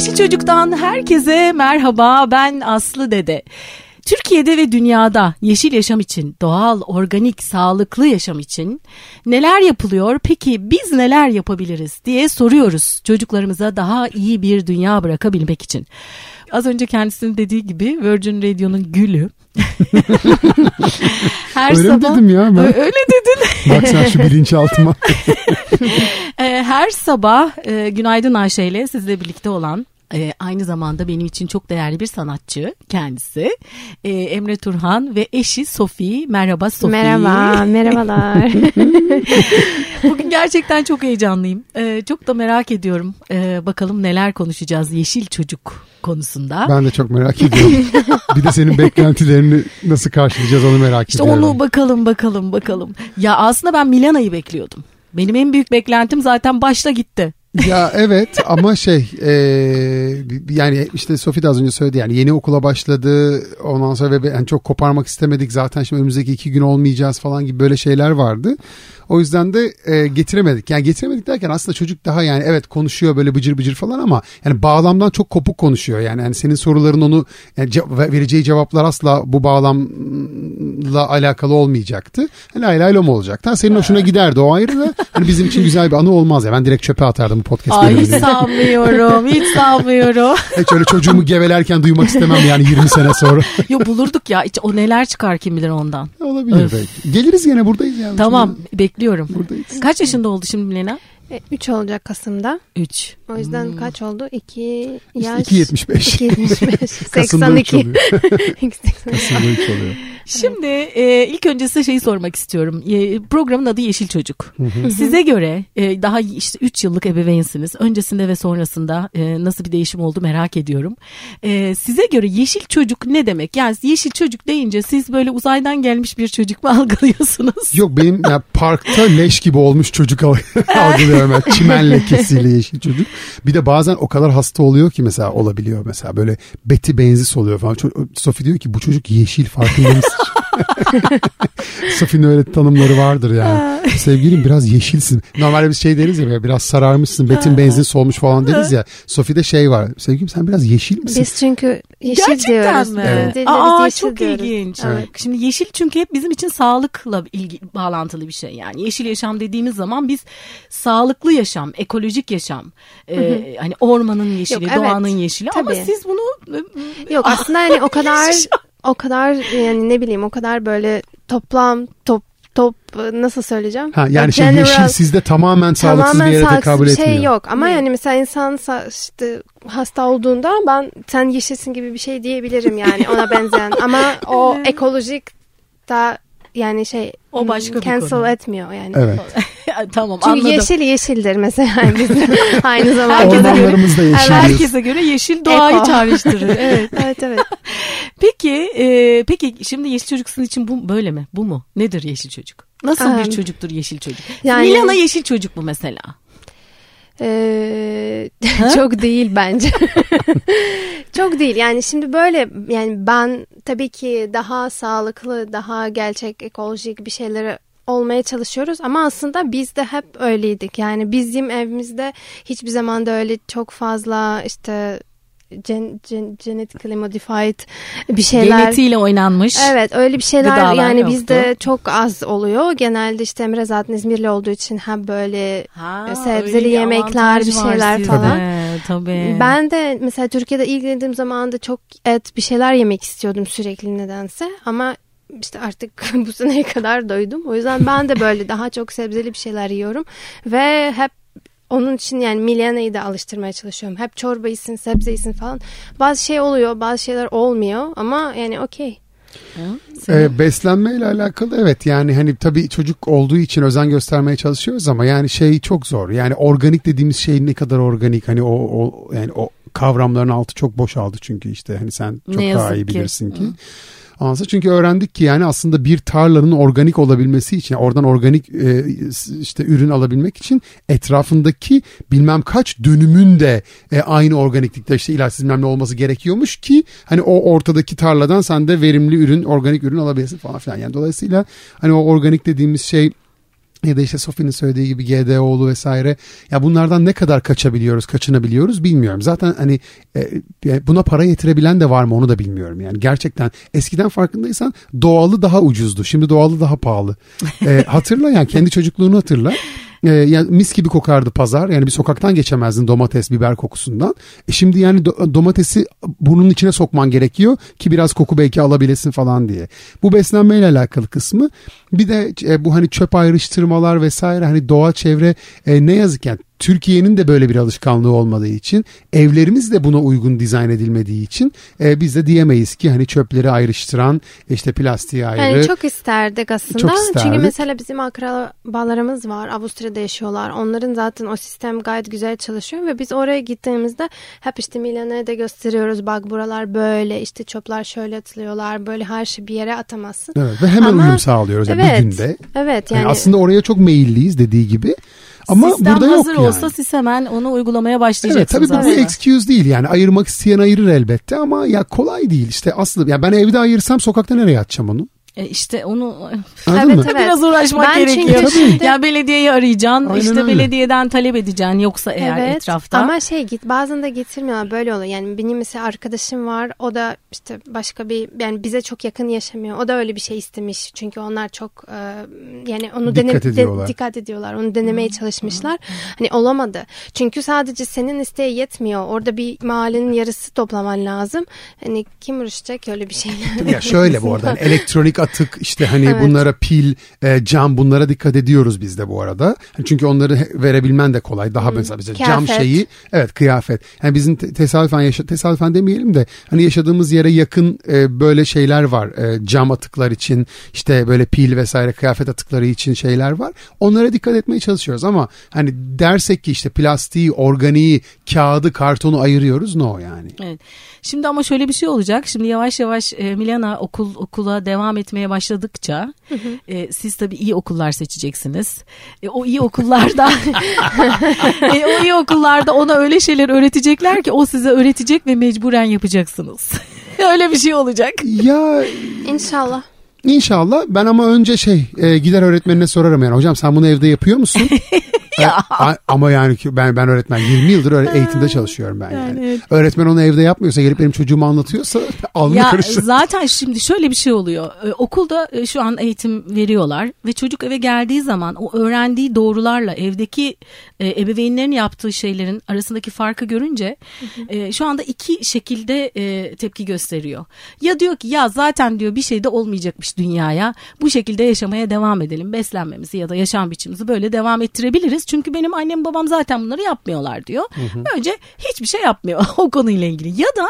Yeşil Çocuk'tan herkese merhaba ben Aslı Dede. Türkiye'de ve dünyada yeşil yaşam için, doğal, organik, sağlıklı yaşam için neler yapılıyor? Peki biz neler yapabiliriz diye soruyoruz çocuklarımıza daha iyi bir dünya bırakabilmek için. Az önce kendisinin dediği gibi Virgin Radio'nun gülü. Her öyle sabah, dedim ya ben? Öyle dedin. Bak sen şu bilinçaltıma. Ee, her sabah e, Günaydın Ayşe ile sizle birlikte olan e, aynı zamanda benim için çok değerli bir sanatçı kendisi. E, Emre Turhan ve eşi Sofi. Merhaba Sofi. Merhaba, merhabalar. Bugün gerçekten çok heyecanlıyım. E, çok da merak ediyorum. E, bakalım neler konuşacağız Yeşil Çocuk konusunda. Ben de çok merak ediyorum. bir de senin beklentilerini nasıl karşılayacağız onu merak işte ediyorum. İşte onu bakalım bakalım bakalım. Ya aslında ben Milana'yı bekliyordum. Benim en büyük beklentim zaten başta gitti ya evet ama şey e, yani işte Sofi de az önce söyledi yani yeni okula başladı ondan sonra ve yani çok koparmak istemedik zaten şimdi önümüzdeki iki gün olmayacağız falan gibi böyle şeyler vardı. O yüzden de e, getiremedik. Yani getiremedik derken aslında çocuk daha yani evet konuşuyor böyle bıcır bıcır falan ama yani bağlamdan çok kopuk konuşuyor. Yani, yani senin soruların onu yani ce- vereceği cevaplar asla bu bağlamla alakalı olmayacaktı. Hani lay lay lom olacaktı. Ha, senin hoşuna giderdi o ayrı da hani bizim için güzel bir anı olmaz ya. Ben direkt çöpe atardım bu podcast Ay hiç sanmıyorum. Hiç sanmıyorum. hiç öyle çocuğumu gevelerken duymak istemem yani 20 sene sonra. Yo bulurduk ya. Hiç, o neler çıkar kim bilir ondan. Olabilir Öf. belki. Geliriz yine buradayız yani. Tamam bekliyorum bekliyorum. Buradayız. Kaç yaşında oldu şimdi Milena? 3 e, olacak Kasım'da. 3. O yüzden hmm. kaç oldu? 2 yaş. 2.75. 2.75. 82. Kasım'da 3 oluyor. Şimdi e, ilk önce size şeyi sormak istiyorum. E, programın adı Yeşil Çocuk. Size göre e, daha işte 3 yıllık ebeveynsiniz. Öncesinde ve sonrasında e, nasıl bir değişim oldu merak ediyorum. E, size göre yeşil çocuk ne demek? Yani yeşil çocuk deyince siz böyle uzaydan gelmiş bir çocuk mu algılıyorsunuz? Yok benim yani parkta leş gibi olmuş çocuk algılıyorum. Yani. Çimen lekesiyle yeşil çocuk. Bir de bazen o kadar hasta oluyor ki mesela olabiliyor mesela böyle beti benzis oluyor falan. Sofi diyor ki bu çocuk yeşil farkında mısın? Sofi'nin öyle tanımları vardır yani. Sevgilim biraz yeşilsin. Normalde biz şey deriz ya biraz sararmışsın, betin benzin solmuş falan deriz ya. Sofi'de şey var. Sevgilim sen biraz yeşil misin? Biz çünkü yeşil Gerçekten diyoruz. mi? Evet. Aa yeşil çok diyoruz. ilginç. Evet. Şimdi yeşil çünkü hep bizim için sağlıkla ilgi, bağlantılı bir şey. Yani yeşil yaşam dediğimiz zaman biz sağlıklı yaşam, ekolojik yaşam, e, hani ormanın yeşili, Yok, doğanın evet. yeşili Tabii. ama siz bunu Yok aslında yani o kadar o kadar yani ne bileyim o kadar böyle toplam top top nasıl söyleyeceğim? Ha, yani şey general, yeşil sizde tamamen sağlıksız tamamen bir yere tekabül bir şey etmiyor. yok ama yani mesela insan işte hasta olduğunda ben sen yeşilsin gibi bir şey diyebilirim yani ona benzeyen ama o ekolojik da yani şey o başka bir cancel konu. etmiyor yani. Evet. tamam Çünkü anladım. yeşil yeşildir mesela bizim aynı zamanda. Ormanlarımız da yeşil. Herkese göre yeşil doğayı çağrıştırır. Evet. evet evet. Peki e, peki şimdi yeşil çocuksun için bu böyle mi? Bu mu? Nedir yeşil çocuk? Nasıl bir çocuktur yeşil çocuk? Yani, Milana yeşil çocuk mu mesela? Ee, çok değil bence. çok değil. Yani şimdi böyle yani ben tabii ki daha sağlıklı, daha gerçek ekolojik bir şeyleri olmaya çalışıyoruz ama aslında biz de hep öyleydik. Yani bizim evimizde hiçbir zaman da öyle çok fazla işte gen, gen, genetically modified bir şeyler. Genetiğiyle oynanmış. Evet öyle bir şeyler yani yoktu. bizde çok az oluyor. Genelde işte Emre zaten İzmirli olduğu için hem böyle ha, sebzeli yemekler bir şeyler falan. Tabii, tabii. Ben de mesela Türkiye'de ilgilendiğim zaman da çok et bir şeyler yemek istiyordum sürekli nedense ama işte artık bu seneye kadar doydum. O yüzden ben de böyle daha çok sebzeli bir şeyler yiyorum ve hep onun için yani Milena'yı da alıştırmaya çalışıyorum. Hep çorba yesin, sebze yesin falan. Bazı şey oluyor, bazı şeyler olmuyor ama yani okey. Ee, beslenme ile alakalı evet yani hani tabii çocuk olduğu için özen göstermeye çalışıyoruz ama yani şey çok zor. Yani organik dediğimiz şey ne kadar organik hani o, o yani o kavramların altı çok boşaldı çünkü işte hani sen çok daha iyi bilirsin ki. ki. Anladın? Çünkü öğrendik ki yani aslında bir tarlanın organik olabilmesi için oradan organik e, işte ürün alabilmek için etrafındaki bilmem kaç dönümün de e, aynı organiklikte işte ilaçsız bilmem ne olması gerekiyormuş ki hani o ortadaki tarladan sen de verimli ürün organik ürün alabilirsin falan filan. Yani dolayısıyla hani o organik dediğimiz şey ya da işte Sofi'nin söylediği gibi GDO'lu vesaire ya bunlardan ne kadar kaçabiliyoruz, kaçınabiliyoruz bilmiyorum. Zaten hani e, buna para yetirebilen de var mı onu da bilmiyorum. Yani gerçekten eskiden farkındaysan doğalı daha ucuzdu. Şimdi doğalı daha pahalı. E, hatırla yani kendi çocukluğunu hatırla. E, yani mis gibi kokardı pazar. Yani bir sokaktan geçemezdin domates, biber kokusundan. E şimdi yani do- domatesi burnunun içine sokman gerekiyor ki biraz koku belki alabilesin falan diye. Bu beslenmeyle alakalı kısmı. Bir de e, bu hani çöp ayrıştırmalar vesaire hani doğa çevre e, ne yazık yani Türkiye'nin de böyle bir alışkanlığı olmadığı için evlerimiz de buna uygun dizayn edilmediği için e, biz de diyemeyiz ki hani çöpleri ayrıştıran işte plastiği ayrı. Yani çok isterdik aslında. Çok isterdik. Çünkü mesela bizim akrabalarımız var. Avusturya'da yaşıyorlar. Onların zaten o sistem gayet güzel çalışıyor ve biz oraya gittiğimizde hep işte Milan'a da gösteriyoruz. Bak buralar böyle işte çöpler şöyle atılıyorlar. Böyle her şey bir yere atamazsın. Evet ve hemen Ama, uyum sağlıyoruz yani evet, bir günde. Evet yani. yani aslında oraya çok meyilliyiz dediği gibi. Ama Sistem burada hazır yok olsa yani. siz hemen onu uygulamaya başlayacaksınız. Evet tabii bu, bu aslında. excuse değil yani ayırmak isteyen ayırır elbette ama ya kolay değil işte aslında ya ben evde ayırsam sokakta nereye atacağım onu? E işte onu Anladın Evet, mı? evet. biraz uğraşmak Ben çünkü gerekiyor. şimdi- Ya belediyeyi arayacaksın, Aynen işte öyle. belediyeden talep edeceksin yoksa eğer evet, etrafta. Ama şey git bazen de getirmiyorlar böyle oluyor. Yani benim mesela arkadaşım var. O da işte başka bir yani bize çok yakın yaşamıyor. O da öyle bir şey istemiş. Çünkü onlar çok e, yani onu Dikkat dene- de- ediyorlar. dikkat ediyorlar. Onu denemeye çalışmışlar. Hani olamadı. Çünkü sadece senin isteği yetmiyor. Orada bir mahallenin yarısı toplaman lazım. Hani kim uğraşacak öyle bir şey? Ya şöyle bu arada hani elektronik atık işte hani Evet. bunlara pil, e, cam bunlara dikkat ediyoruz biz de bu arada. Hani çünkü onları verebilmen de kolay. Daha mesela bize cam şeyi evet kıyafet. Yani bizim te- tesadüfen yaşa tesadüfen demeyelim de hani yaşadığımız yere yakın e, böyle şeyler var. E, cam atıklar için işte böyle pil vesaire kıyafet atıkları için şeyler var. Onlara dikkat etmeye çalışıyoruz ama hani dersek ki işte plastiği, organiği, kağıdı, kartonu ayırıyoruz no yani. Evet. Şimdi ama şöyle bir şey olacak. Şimdi yavaş yavaş e, Milana okul okula devam etmeye başladıkça e, siz tabii iyi okullar seçeceksiniz. E, o iyi okullarda e, o iyi okullarda ona öyle şeyler öğretecekler ki o size öğretecek ve mecburen yapacaksınız. öyle bir şey olacak. Ya İnşallah. İnşallah ben ama önce şey e, gider öğretmenine sorarım yani hocam sen bunu evde yapıyor musun? E, a- ama yani ki ben ben öğretmen 20 yıldır öyle eğitimde çalışıyorum ben yani. Yani evet. Öğretmen onu evde yapmıyorsa gelip benim çocuğuma anlatıyorsa alnı Ya karışır. zaten şimdi şöyle bir şey oluyor. Ee, okulda e, şu an eğitim veriyorlar ve çocuk eve geldiği zaman o öğrendiği doğrularla evdeki e, ebeveynlerin yaptığı şeylerin arasındaki farkı görünce e, şu anda iki şekilde e, tepki gösteriyor. Ya diyor ki ya zaten diyor bir şey de dünyaya. Bu şekilde yaşamaya devam edelim. Beslenmemizi ya da yaşam biçimimizi böyle devam ettirebiliriz. Çünkü benim annem babam zaten bunları yapmıyorlar diyor. Önce hiçbir şey yapmıyor o konuyla ilgili. Ya da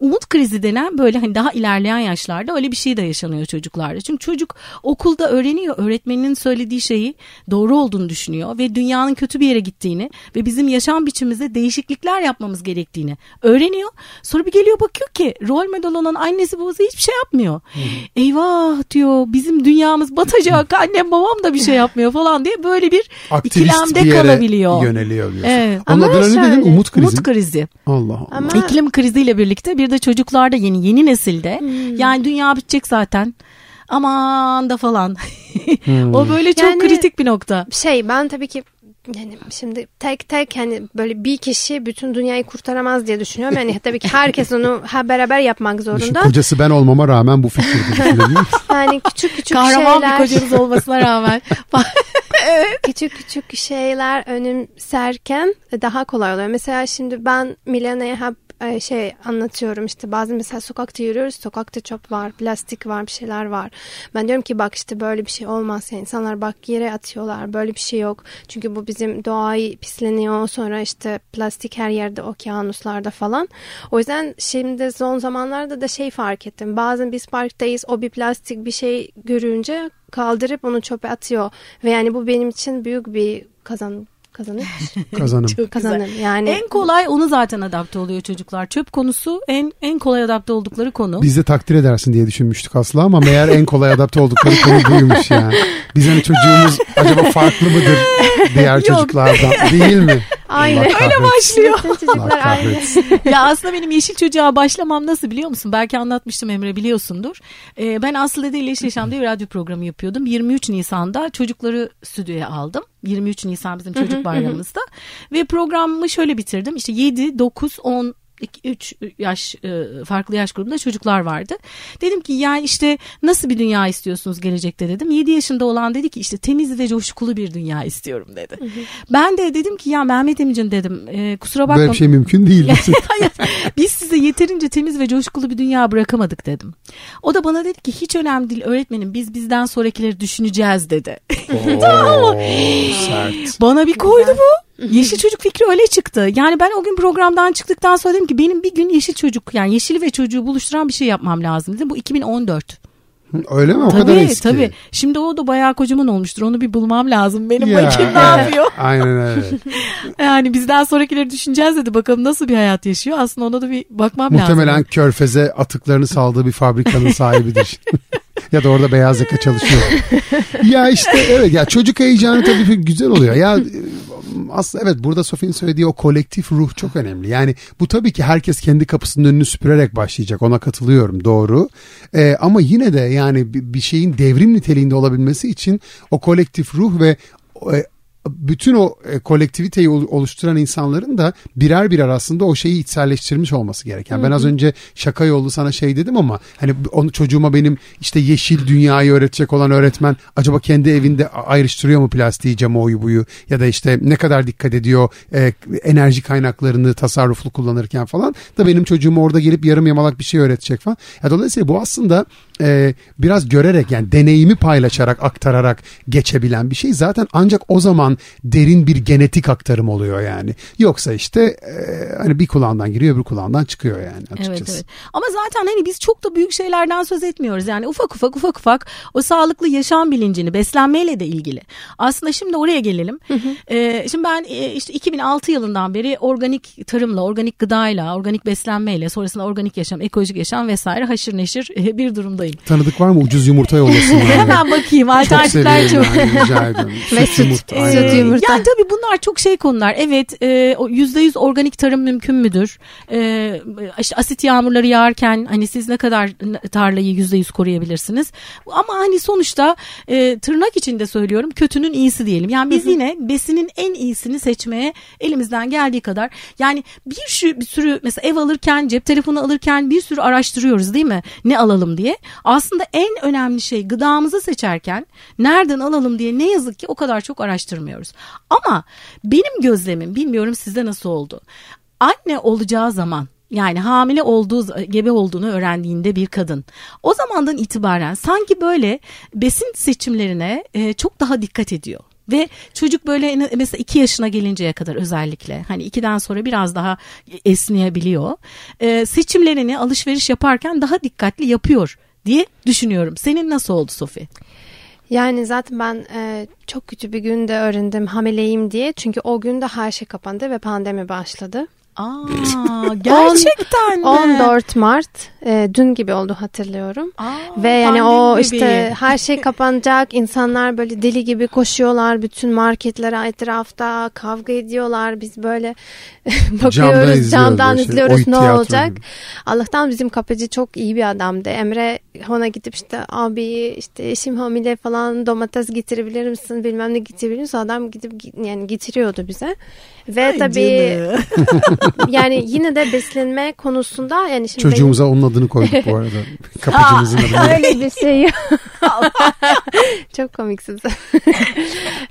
umut krizi denen böyle hani daha ilerleyen yaşlarda öyle bir şey de yaşanıyor çocuklarda. Çünkü çocuk okulda öğreniyor. Öğretmeninin söylediği şeyi doğru olduğunu düşünüyor ve dünyanın kötü bir yere gittiğini ve bizim yaşam biçimimizde değişiklikler yapmamız gerektiğini öğreniyor. Sonra bir geliyor bakıyor ki rol model olan annesi babası hiçbir şey yapmıyor. Eyvah diyor bizim dünyamız batacak annem babam da bir şey yapmıyor falan diye böyle bir Aktivist ikilemde bir yere kalabiliyor. yöneliyor diyorsun. Evet. Onun Ama adına ne dedin? Umut krizi. Umut krizi. Allah Allah. Ama İklim kriziyle birlikte bir de çocuklarda yeni yeni nesilde Hmm. yani dünya bitecek zaten. Aman da falan. o böyle çok Yani- kritik bir nokta. şey ben tabii ki yani şimdi tek tek hani böyle bir kişi bütün dünyayı kurtaramaz diye düşünüyorum. Yani tabii ki herkes onu ha beraber yapmak Düşün, zorunda. kocası ben olmama rağmen bu fikri? Yani küçük küçük Kahraman şeyler. bir kocanız olmasına rağmen. küçük küçük şeyler önümserken daha kolay oluyor. Mesela şimdi ben Milana'ya hep şey anlatıyorum işte bazen mesela sokakta yürüyoruz sokakta çöp var plastik var bir şeyler var. Ben diyorum ki bak işte böyle bir şey olmaz yani insanlar bak yere atıyorlar böyle bir şey yok. Çünkü bu bizim doğayı pisleniyor sonra işte plastik her yerde okyanuslarda falan. O yüzden şimdi son zamanlarda da şey fark ettim. Bazen biz parktayız o bir plastik bir şey görünce kaldırıp onu çöpe atıyor. Ve yani bu benim için büyük bir kazan kazanış Kazanım. Çok güzel. kazanım yani En kolay onu zaten adapte oluyor çocuklar. Çöp konusu en en kolay adapte oldukları konu. Biz de takdir edersin diye düşünmüştük aslında ama meğer en kolay adapte oldukları konu buymuş yani. Biz hani çocuğumuz acaba farklı mıdır diğer çocuklardan değil mi? Aynı. Allah Öyle başlıyor. Çocuklar aynı. ya aslında benim yeşil çocuğa başlamam nasıl biliyor musun? Belki anlatmıştım Emre biliyorsundur. Ee, ben Aslı ile Yeşil Yaşam diye bir radyo programı yapıyordum. 23 Nisan'da çocukları stüdyoya aldım. 23 Nisan bizim çocuk bayramımızda. Ve programımı şöyle bitirdim. İşte 7, 9, 10 3 yaş e, farklı yaş grubunda çocuklar vardı. Dedim ki yani işte nasıl bir dünya istiyorsunuz gelecekte dedim. 7 yaşında olan dedi ki işte temiz ve coşkulu bir dünya istiyorum dedi. Ben de dedim ki ya Mehmet Emin'cim dedim e, kusura bakma. Böyle bir şey mümkün değil. Hayır, biz size yeterince temiz ve coşkulu bir dünya bırakamadık dedim. O da bana dedi ki hiç önemli değil öğretmenim biz bizden sonrakileri düşüneceğiz dedi. Oo, sert. bana bir koydu bu. Yeşil çocuk fikri öyle çıktı. Yani ben o gün programdan çıktıktan sonra dedim ki benim bir gün yeşil çocuk yani yeşili ve çocuğu buluşturan bir şey yapmam lazım dedim. Bu 2014. Öyle mi? O tabii kadar eski. tabii. Şimdi o da bayağı kocaman olmuştur. Onu bir bulmam lazım. Benim Ya, bakayım ne yapıyor. Aynen öyle. Yani bizden sonrakileri düşüneceğiz dedi. Bakalım nasıl bir hayat yaşıyor. Aslında ona da bir bakmam lazım. Muhtemelen körfeze atıklarını saldığı bir fabrikanın sahibidir. ya da orada beyaz yaka çalışıyor. ya işte evet ya çocuk heyecanı tabii ki güzel oluyor. Ya aslında evet burada Sofi'nin söylediği o kolektif ruh çok önemli. Yani bu tabii ki herkes kendi kapısının önünü süpürerek başlayacak. Ona katılıyorum doğru. Ee, ama yine de yani bir şeyin devrim niteliğinde olabilmesi için o kolektif ruh ve e, bütün o e, kolektiviteyi ol- oluşturan insanların da birer birer aslında o şeyi içselleştirmiş olması gereken. Ben az önce şaka yollu sana şey dedim ama hani onu çocuğuma benim işte yeşil dünyayı öğretecek olan öğretmen acaba kendi evinde ayrıştırıyor mu plastiği, camı, oyu buyu ya da işte ne kadar dikkat ediyor e, enerji kaynaklarını tasarruflu kullanırken falan da benim çocuğuma orada gelip yarım yamalak bir şey öğretecek falan. Ya dolayısıyla bu aslında e, biraz görerek yani deneyimi paylaşarak aktararak geçebilen bir şey zaten ancak o zaman derin bir genetik aktarım oluyor yani. Yoksa işte e, hani bir kulağından giriyor öbür kulağından çıkıyor yani açıkçası. Evet evet. Ama zaten hani biz çok da büyük şeylerden söz etmiyoruz. Yani ufak ufak ufak ufak o sağlıklı yaşam bilincini beslenmeyle de ilgili. Aslında şimdi oraya gelelim. Ee, şimdi ben e, işte 2006 yılından beri organik tarımla, organik gıdayla, organik beslenmeyle, sonrasında organik yaşam, ekolojik yaşam vesaire haşır neşir e, bir durumdayım. Tanıdık var mı ucuz yumurta yollasınlar. Hemen bakayım çok alternatifler severim çok. yani rica ediyorum. Ve süt. yumurta, Ee, aynen. süt yumurta. Yani tabii bunlar çok şey konular. Evet e, o %100 organik tarım mümkün müdür? E, işte asit yağmurları yağarken hani siz ne kadar tarlayı %100 koruyabilirsiniz? Ama hani sonuçta e, tırnak içinde söylüyorum kötünün iyisi diyelim. Yani biz yine besinin en iyisini seçmeye elimizden geldiği kadar yani bir, şu, bir sürü mesela ev alırken cep telefonu alırken bir sürü araştırıyoruz değil mi? Ne alalım diye. Aslında en önemli şey gıdamızı seçerken nereden alalım diye ne yazık ki o kadar çok araştırmıyoruz. Ama benim gözlemim bilmiyorum sizde nasıl oldu. Anne olacağı zaman yani hamile olduğu, gebe olduğunu öğrendiğinde bir kadın. O zamandan itibaren sanki böyle besin seçimlerine e, çok daha dikkat ediyor. Ve çocuk böyle mesela iki yaşına gelinceye kadar özellikle hani ikiden sonra biraz daha esneyebiliyor. E, seçimlerini alışveriş yaparken daha dikkatli yapıyor diye düşünüyorum. Senin nasıl oldu Sofi? Yani zaten ben e, çok kötü bir günde öğrendim hamileyim diye. Çünkü o günde her şey kapandı ve pandemi başladı. Aa, gerçekten mi? 14 Mart e, dün gibi oldu hatırlıyorum. Aa, Ve yani o pandemi işte her şey kapanacak. insanlar böyle deli gibi koşuyorlar. Bütün marketlere etrafta kavga ediyorlar. Biz böyle bakıyoruz izliyoruz camdan şey, izliyoruz oy ne olacak. gibi. Allah'tan bizim kapıcı çok iyi bir adamdı. Emre ona gidip işte abi işte eşim hamile falan domates getirebilir misin bilmem ne getirebilir misin? Adam gidip yani getiriyordu bize. Ve Ay tabii yani yine de beslenme konusunda yani şimdi Çocuğumuza onun adını koyduk bu arada. Kapıcımızın adını. Öyle bir şey. Çok komiksiniz.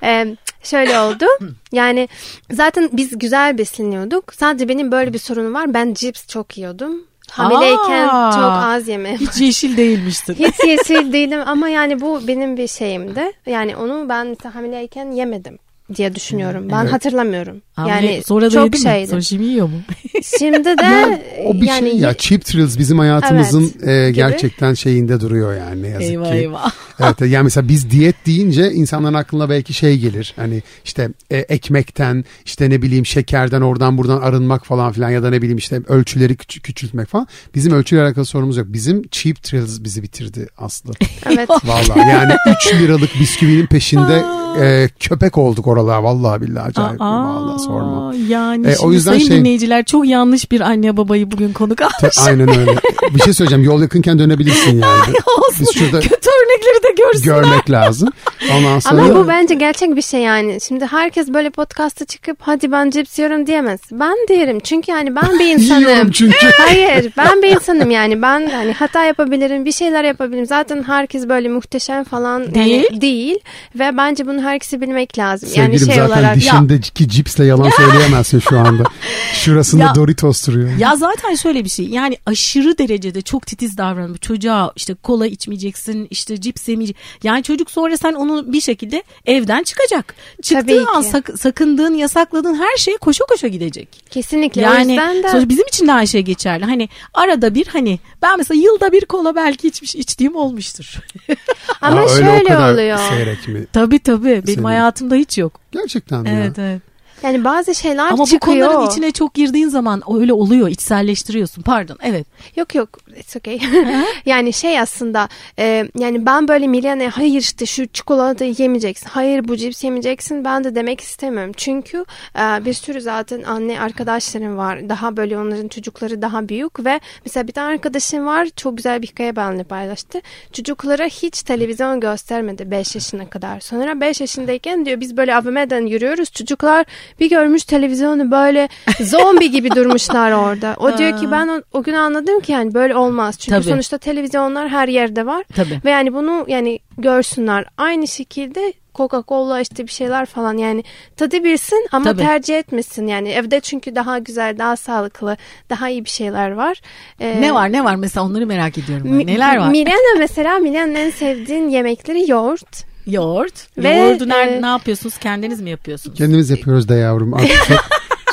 Eee, şöyle oldu. Yani zaten biz güzel besleniyorduk. Sadece benim böyle bir sorunum var. Ben cips çok yiyordum. Hamileyken Aa. çok az yeme. Hiç yeşil değilmiştir. Hiç yeşil değilim ama yani bu benim bir şeyimdi. Yani onu ben mesela hamileyken yemedim diye düşünüyorum. Ben Evet. hatırlamıyorum. Hamile- yani sonra da çok şeydi. Sonra şimdi yiyor mu? Şimdi de o bir yani şey ya cheap thrills bizim hayatımızın Evet, e, gibi. gerçekten şeyinde duruyor yani ne yazık eyvah ki. eyvah. Evet yani mesela biz diyet deyince insanların aklına belki şey gelir. Hani işte e, ekmekten işte ne bileyim şekerden oradan buradan arınmak falan filan ya da ne bileyim işte ölçüleri küç- küçültmek falan. Bizim ölçüyle alakalı sorumuz yok. Bizim cheap thrills bizi bitirdi Aslı. evet. Vallahi yani 3 liralık bisküvinin peşinde e, köpek olduk oralar vallahi billahi acayip. Aa. Vallahi sorma. Yani E, o yüzden sayın şey- dinleyiciler çok yanlış bir anne babayı bugün konuk almış. Aynen öyle. Bir şey söyleyeceğim. Yol yakınken dönebilirsin yani. Olsun. Biz şurada Kötü örnekleri de görsünler. görmek lazım. Ondan sonra Ama bu bence gerçek bir şey yani. Şimdi herkes böyle podcast'a çıkıp hadi ben cips yiyorum diyemez. Ben derim çünkü yani ben bir insanım. Çünkü. Hayır ben bir insanım yani ben hani hata yapabilirim bir şeyler yapabilirim. Zaten herkes böyle muhteşem falan Değil. yani değil ve bence bunu herkesi bilmek lazım. Sevgilim yani şey zaten olarak dişindeki cipsle yalan söyleyemezsin şu anda. Şurasında Ya- Doritos duruyor. Ya zaten şöyle bir şey yani aşırı derecede çok titiz davranıyor. Çocuğa işte kola içmeyeceksin işte cips yemeyeceksin. Yani çocuk sonra sen onu bir şekilde evden çıkacak. Çıktığı Tabii an sak- sakındığın yasakladığın her şeye koşa koşa gidecek. kesinlikle o Yani yüzden de bizim için de aynı şey geçerli. Hani arada bir hani ben mesela yılda bir kola belki içmiş içtiğim olmuştur. ama Aa, öyle o şöyle kadar oluyor. Seyrek mi? tabii tabii benim Senin- hayatımda hiç yok. Gerçekten mi Evet ya? evet. Yani bazı şeyler Ama bu çıkıyor. konuların içine çok girdiğin zaman öyle oluyor içselleştiriyorsun. Pardon evet. Yok yok it's okay. yani şey aslında e, yani ben böyle milyane hayır işte şu çikolatayı yemeyeceksin. Hayır bu cips yemeyeceksin. Ben de demek istemiyorum. Çünkü e, bir sürü zaten anne arkadaşlarım var. Daha böyle onların çocukları daha büyük ve mesela bir tane arkadaşım var çok güzel bir hikaye benimle paylaştı. Çocuklara hiç televizyon göstermedi 5 yaşına kadar. Sonra 5 yaşındayken diyor biz böyle AVM'den yürüyoruz. Çocuklar bir görmüş televizyonu böyle zombi gibi durmuşlar orada. O diyor ki ben o, o gün anladım ki yani böyle olmaz. Çünkü Tabii. sonuçta televizyonlar her yerde var. Tabii. Ve yani bunu yani görsünler. Aynı şekilde Coca-Cola işte bir şeyler falan yani tadı bilsin ama Tabii. tercih etmesin. Yani evde çünkü daha güzel, daha sağlıklı, daha iyi bir şeyler var. Ee, Ne var ne var mesela onları merak ediyorum. ben. Mi- Neler var? Milena mesela Milena'nın en sevdiğin yemekleri yoğurt. Yoğurt. Ve, Yoğurdu nerede e, ne yapıyorsunuz? Kendiniz mi yapıyorsunuz? Kendimiz yapıyoruz da yavrum. Artık çok,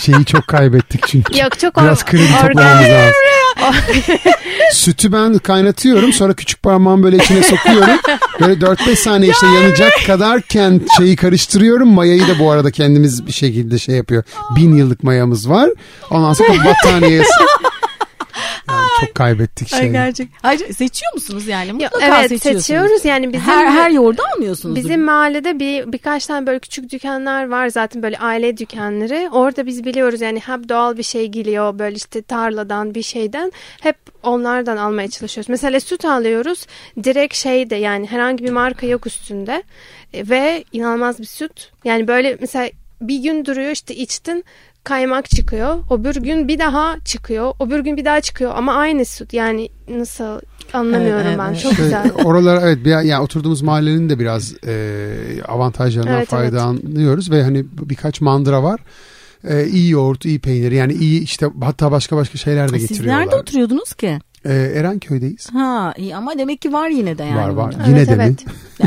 şeyi çok kaybettik çünkü. Yok çok Biraz kredi toplamamız lazım. Sütü ben kaynatıyorum sonra küçük parmağımı böyle içine sokuyorum. Böyle 4-5 saniye işte yanacak kadarken şeyi karıştırıyorum. Mayayı da bu arada kendimiz bir şekilde şey yapıyor. Bin yıllık mayamız var. Ondan sonra battaniyesi. Çok kaybettik Ay şeyi. gerçek. Ayrıca seçiyor musunuz yani? Mutlaka evet seçiyorsunuz. seçiyoruz yani bizim Her her yoğurdu almıyorsunuz. Bizim mahallede bir birkaç tane böyle küçük dükkanlar var zaten böyle aile dükkanları. Orada biz biliyoruz yani hep doğal bir şey geliyor böyle işte tarladan bir şeyden. Hep onlardan almaya çalışıyoruz. Mesela süt alıyoruz direkt şeyde yani herhangi bir marka yok üstünde E, ve inanılmaz bir süt. Yani böyle mesela bir gün duruyor işte içtin kaymak çıkıyor. Öbür gün bir daha çıkıyor. Öbür gün bir daha çıkıyor ama aynı süt. Yani nasıl anlamıyorum Evet, ben. evet. Çok güzel. oralar evet bir, yani oturduğumuz mahallenin de biraz e, avantajlarından Evet, evet. faydalanıyoruz ve hani birkaç mandıra var. E, iyi yoğurt, iyi peynir yani iyi işte hatta başka başka şeyler de Siz getiriyorlar. nerede oturuyordunuz ki? E, Erenköy'deyiz. Ha iyi ama demek ki var yine de yani. var var. Yine Evet, de mi?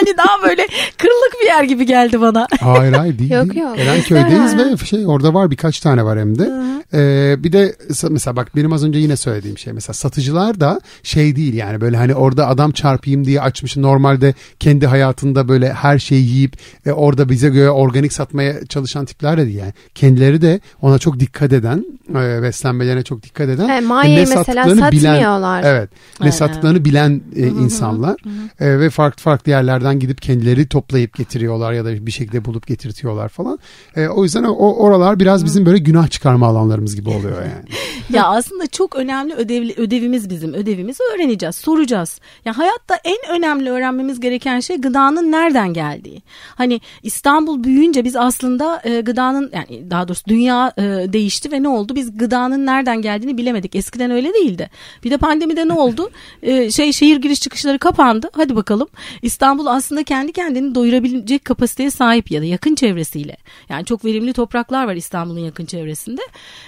hani daha böyle kırılık bir yer gibi geldi bana. Hayır hayır değil. Yok, değil. yok. Erenköy'deyiz ve şey orada var birkaç tane var hem de. Ee, bir de mesela bak benim az önce yine söylediğim şey mesela satıcılar da şey değil yani böyle hani orada adam çarpayım diye açmış normalde kendi hayatında böyle her şeyi yiyip e, orada bize göre organik satmaya çalışan tipler de değil yani. Kendileri de ona çok dikkat eden e, beslenmelerine çok dikkat eden He, ve Maye'yi ne mesela sattıklarını bilen satmıyorlar. evet ne Evet, sattıklarını bilen e, insanlar E, ve farklı farklı yerlerden gidip kendileri toplayıp getiriyorlar ya da bir şekilde bulup getirtiyorlar falan. E, o yüzden o oralar biraz bizim böyle günah çıkarma alanlarımız gibi oluyor yani. ya aslında çok önemli ödevli, ödevimiz bizim. Ödevimizi öğreneceğiz, soracağız. Ya hayatta en önemli öğrenmemiz gereken şey gıdanın nereden geldiği. Hani İstanbul büyüyünce biz aslında e, gıdanın yani daha doğrusu dünya e, değişti ve ne oldu? Biz gıdanın nereden geldiğini bilemedik. Eskiden öyle değildi. Bir de pandemide ne oldu? E, şey şehir giriş çıkışları kapandı. Hadi bakalım. İstanbul aslında kendi kendini doyurabilecek kapasiteye sahip ya da yakın çevresiyle. Yani çok verimli topraklar var İstanbul'un yakın çevresinde.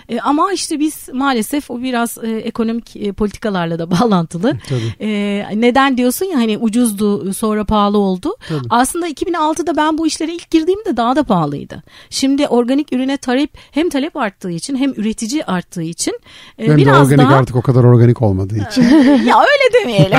E, ama işte biz maalesef o biraz e, ekonomik e, politikalarla da bağlantılı. Tabii. E, neden diyorsun ya hani ucuzdu sonra pahalı oldu. Tabii. Aslında 2006'da ben bu işlere ilk girdiğimde daha da pahalıydı. Şimdi organik ürüne talep hem talep arttığı için hem üretici arttığı için e, Hem de biraz organik daha artık o kadar organik olmadığı için. ya öyle demeyelim.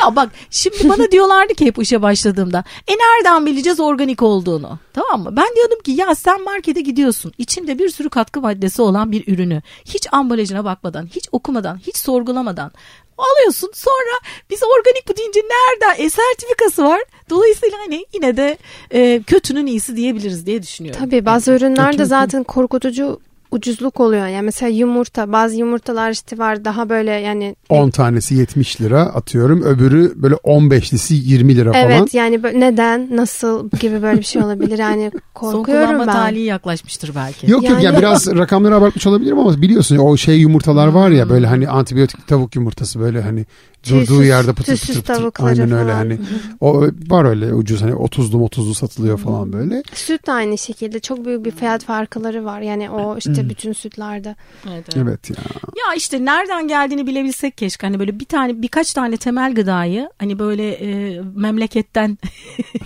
ya bak şimdi bana diyorlardı ki hep işe başladığımda e nereden bileceğiz organik olduğunu tamam mı? Ben diyordum ki ya sen markete gidiyorsun içinde bir sürü katkı maddesi olan bir ürünü hiç ambalajına bakmadan hiç okumadan hiç sorgulamadan alıyorsun sonra biz organik bu deyince nereden e sertifikası var Dolayısıyla hani yine de e, kötünün iyisi diyebiliriz diye düşünüyorum. Tabii bazı Yani. ürünlerde zaten korkutucu ucuzluk oluyor. Yani mesela yumurta bazı yumurtalar işte var daha böyle yani 10 tanesi 70 lira atıyorum. Öbürü böyle 15'lisi 20 lira falan. Evet yani neden nasıl gibi böyle bir şey olabilir yani Son korkuyorum kullanma ben. tarihi yaklaşmıştır belki. Yok yok Yani- yani biraz rakamları abartmış olabilirim ama biliyorsun o şey yumurtalar var ya böyle hani antibiyotik tavuk yumurtası böyle hani durduğu Tüysüz- yerde pıtır pıtır pıtır. tavukları Aynen öyle falan. hani o var öyle ucuz hani 30'lu 30'lu satılıyor falan böyle. Süt de aynı şekilde çok büyük bir fiyat farkları var. Yani o işte bütün sütlerde. Evet, evet. Evet ya. Ya işte nereden geldiğini bilebilsek keşke. Hani böyle bir tane birkaç tane temel gıdayı hani böyle e, memleketten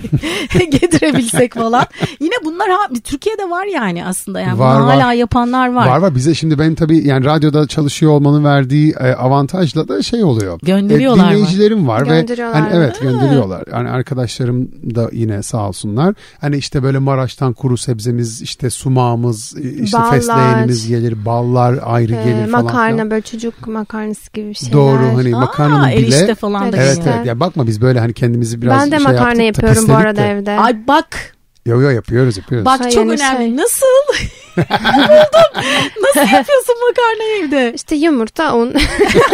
getirebilsek falan. Yine bunlar ha, Türkiye'de var yani aslında. Yani Var, var. hala yapanlar var. Var var bize şimdi benim tabii yani radyoda çalışıyor olmanın verdiği e, avantajla da şey oluyor. Gönderiyorlar mı? dinleyicilerim var ve hani evet gönderiyorlar. Hani arkadaşlarım da yine sağ olsunlar. Hani işte böyle Maraş'tan kuru sebzemiz, işte sumağımız, işte Ballar. fesleğenimiz gelir, ballar ayrı Ee, gelir falan. makarna böyle çocuk makarnası gibi bir şeyler. Doğru hani Aa, makarnanın bile erişte falan da Evet, Evet geliyor. evet ya bakma biz böyle hani kendimizi biraz ben de şey makarna yaptık, yapıyorum bu arada de. evde. Ay bak Yo yo yapıyoruz yapıyoruz. bak Ay, çok yani önemli. şey- Nasıl? Buldum. Nasıl yapıyorsun makarnayı evde? İşte yumurta, un,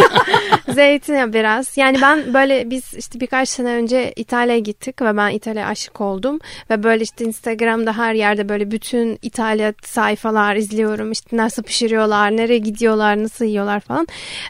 zeytin biraz. Yani ben böyle biz işte birkaç sene önce İtalya'ya gittik ve ben İtalya'ya aşık oldum. Ve böyle işte Instagram'da her yerde böyle bütün İtalya sayfalar izliyorum. İşte nasıl pişiriyorlar, nereye gidiyorlar, nasıl yiyorlar falan.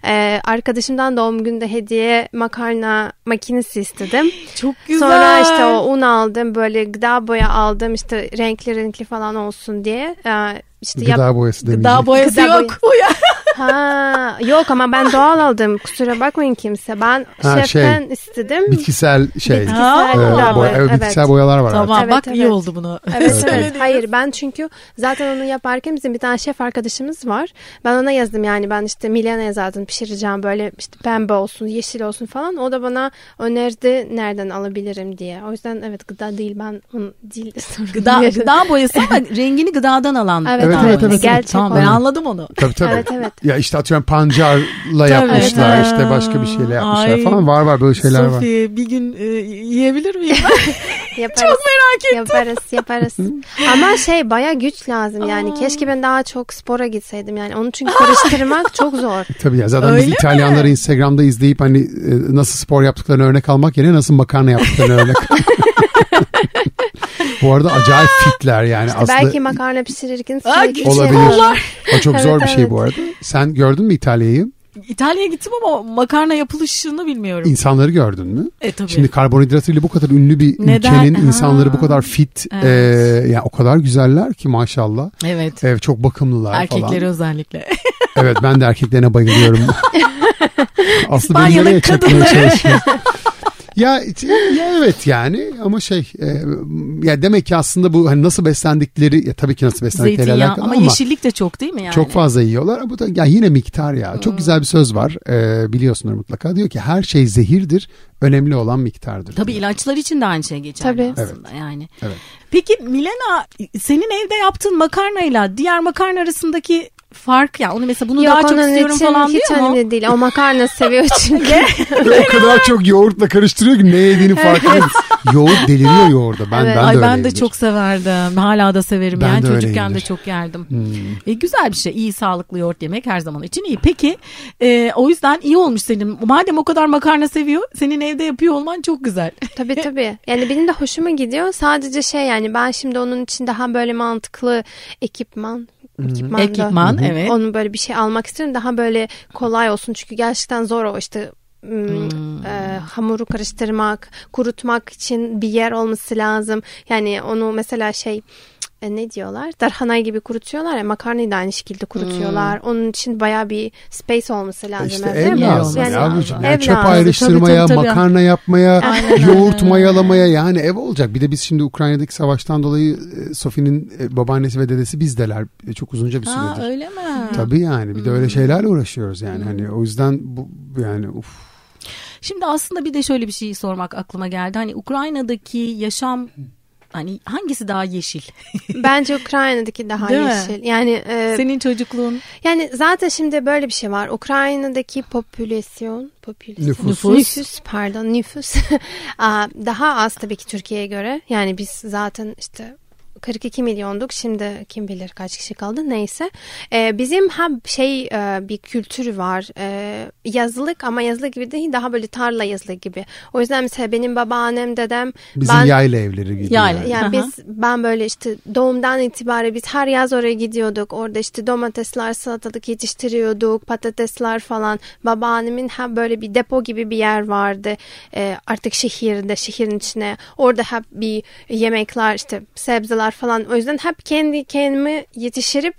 Ee, arkadaşımdan doğum günde hediye makarna makinesi istedim. Çok güzel. Sonra işte o un aldım böyle gıda boya aldım işte renkli renkli falan olsun diye. Ee, işte yap- Gıda boyası demeyecek. Gıda boyası Gıda yok. Bu ya. Ha, yok ama ben doğal aldım. Kusura bakmayın kimse. Ben Ha, şeften istedim. Bitkisel şey. Bitkisel e, gıda boya- evet, evet. bitkisel boyalar var. Tamam Evet, bak iyi evet. oldu bunu. Evet evet. Hayır ben çünkü zaten onu yaparken bizim bir tane şef arkadaşımız var. Ben ona yazdım yani ben işte Milana yazardım pişireceğim böyle işte pembe olsun yeşil olsun falan. O da bana önerdi nereden alabilirim diye. O yüzden evet gıda değil ben onu değil. Gıda, gıda boyası ama rengini gıdadan alan. Evet, gıda evet, boyası. evet, gerçek Tamam ben anladım onu. Tabii tabii. Evet evet. Ya işte atıyorum pancarla yapmışlar Evet. işte başka bir şeyle yapmışlar Ay. falan var var böyle şeyler var. Sofi bir gün e, yiyebilir miyim? Yaparız. Çok merak ettim. Yaparız yaparız. Ama şey baya güç lazım yani. Keşke ben daha çok spora gitseydim yani. Onu çünkü karıştırmak çok zor. Tabii ya zaten biz Öyle İtalyanları Instagram'da izleyip hani e, nasıl spor yaptıklarını örnek almak yerine nasıl makarna yaptıklarını örnek Bu arada acayip fitler yani aslında Belki makarna pişirirken şey olabilir. o çok zor Evet, bir şey evet. bu arada. Sen gördün mü İtalya'yı? İtalya'ya gittim ama makarna yapılışını bilmiyorum. İnsanları gördün mü? E tabii. Şimdi karbonhidratıyla bu kadar ünlü bir Neden? ülkenin Ha. insanları bu kadar fit, Evet. e, yani o kadar güzeller ki maşallah. evet. Evet çok bakımlılar Erkekleri falan. özellikle. Evet ben de erkeklerine bayılıyorum. Aslı beni İspanya'nın kadınları. Ya, ya evet yani ama şey e, ya demek ki aslında bu hani nasıl beslendikleri ya tabii ki nasıl beslendikleri Zeytinyağı alakalı ama, ama, yeşillik de çok değil mi yani? çok fazla yiyorlar. Ama bu da ya yine miktar ya. Çok güzel bir söz var. E, biliyorsunuz mutlaka. Diyor ki her şey zehirdir. Önemli olan miktardır. Tabii diyor. ilaçlar için de aynı şey geçerli Tabii. aslında yani. Evet. Peki Milena senin evde yaptığın makarnayla diğer makarna arasındaki fark ya onu mesela bunu Yok daha çok istiyorum için falan hiç diyor mu? önemli değil. O makarna seviyor çünkü. Ve o kadar çok yoğurtla karıştırıyor ki ne yediğini farkında değil. Yoğurt deliriyor yoğurda. Ben, Evet. ben de Ay ben de çok severdim. Hala da severim. Ben yani de çocukken de öyleyimdir. çok yerdim. Hmm. E, güzel bir şey. İyi sağlıklı yoğurt yemek her zaman için iyi. Peki e, o yüzden iyi olmuş senin. Madem o kadar makarna seviyor, senin evde yapıyor olman çok güzel. tabii tabii. Yani benim de hoşuma gidiyor. Sadece şey yani ben şimdi onun için daha böyle mantıklı ekipman ekipman, da- Ekipman evet. Onun böyle bir şey almak istiyorum. Daha böyle kolay olsun. Çünkü gerçekten zor o işte hmm, e, hamuru karıştırmak, kurutmak için bir yer olması lazım. Yani onu mesela şey e, ne diyorlar? Darhanay gibi kurutuyorlar ya makarnayı da aynı şekilde kurutuyorlar. Onun için baya bir space olması lazım. E İşte evde. ev lazım Yani yavrucuğum. lazım. Yani ev çöp lazım. ayrıştırmaya, Tabii, tabii, tabii. makarna yapmaya, yoğurt mayalamaya yani ev olacak. Bir de biz şimdi Ukrayna'daki savaştan dolayı e, Sofi'nin e, babaannesi ve dedesi bizdeler. Çok uzunca bir Ha, süredir. öyle mi? Tabii yani bir de öyle şeylerle uğraşıyoruz yani. Hani o yüzden bu yani uf. Şimdi aslında bir de şöyle bir şey sormak aklıma geldi. Hani Ukrayna'daki yaşam Hani hangisi daha yeşil? Bence Ukrayna'daki daha Değil mi? yeşil. Yani e, Senin çocukluğun yani zaten şimdi böyle bir şey var. Ukrayna'daki popülasyon, popülasyon Nüfus. Nüfus. nüfus pardon nüfus daha az tabii ki Türkiye'ye göre. Yani biz zaten işte 42 milyonduk. Şimdi kim bilir kaç kişi kaldı. Neyse. Ee, bizim hem şey e, bir kültür var. Ee, yazılık ama yazılık gibi değil. Daha böyle tarla yazılık gibi. O yüzden mesela benim babaannem, dedem Bizim ben yayla evleri gibi. Yayla. yani. yani biz ben böyle işte doğumdan itibaren biz her yaz oraya gidiyorduk. Orada işte domatesler, salatalık yetiştiriyorduk, patatesler falan. Babaannemin hem böyle bir depo gibi bir yer vardı. Ee, artık şehirde, şehrin içine. Orada hep bir yemekler işte sebzeler falan. O yüzden hep kendi kendimi yetiştirip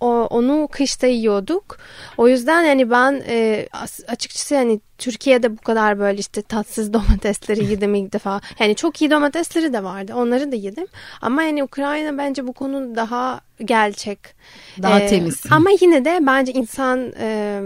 o, onu kışta yiyorduk. O yüzden yani ben e, as- açıkçası yani Türkiye'de bu kadar böyle işte tatsız domatesleri yedim ilk defa. Yani çok iyi domatesleri de vardı. Onları da yedim. Ama yani Ukrayna bence bu konu daha gerçek. Daha E, temiz. Ama yine de bence insan e,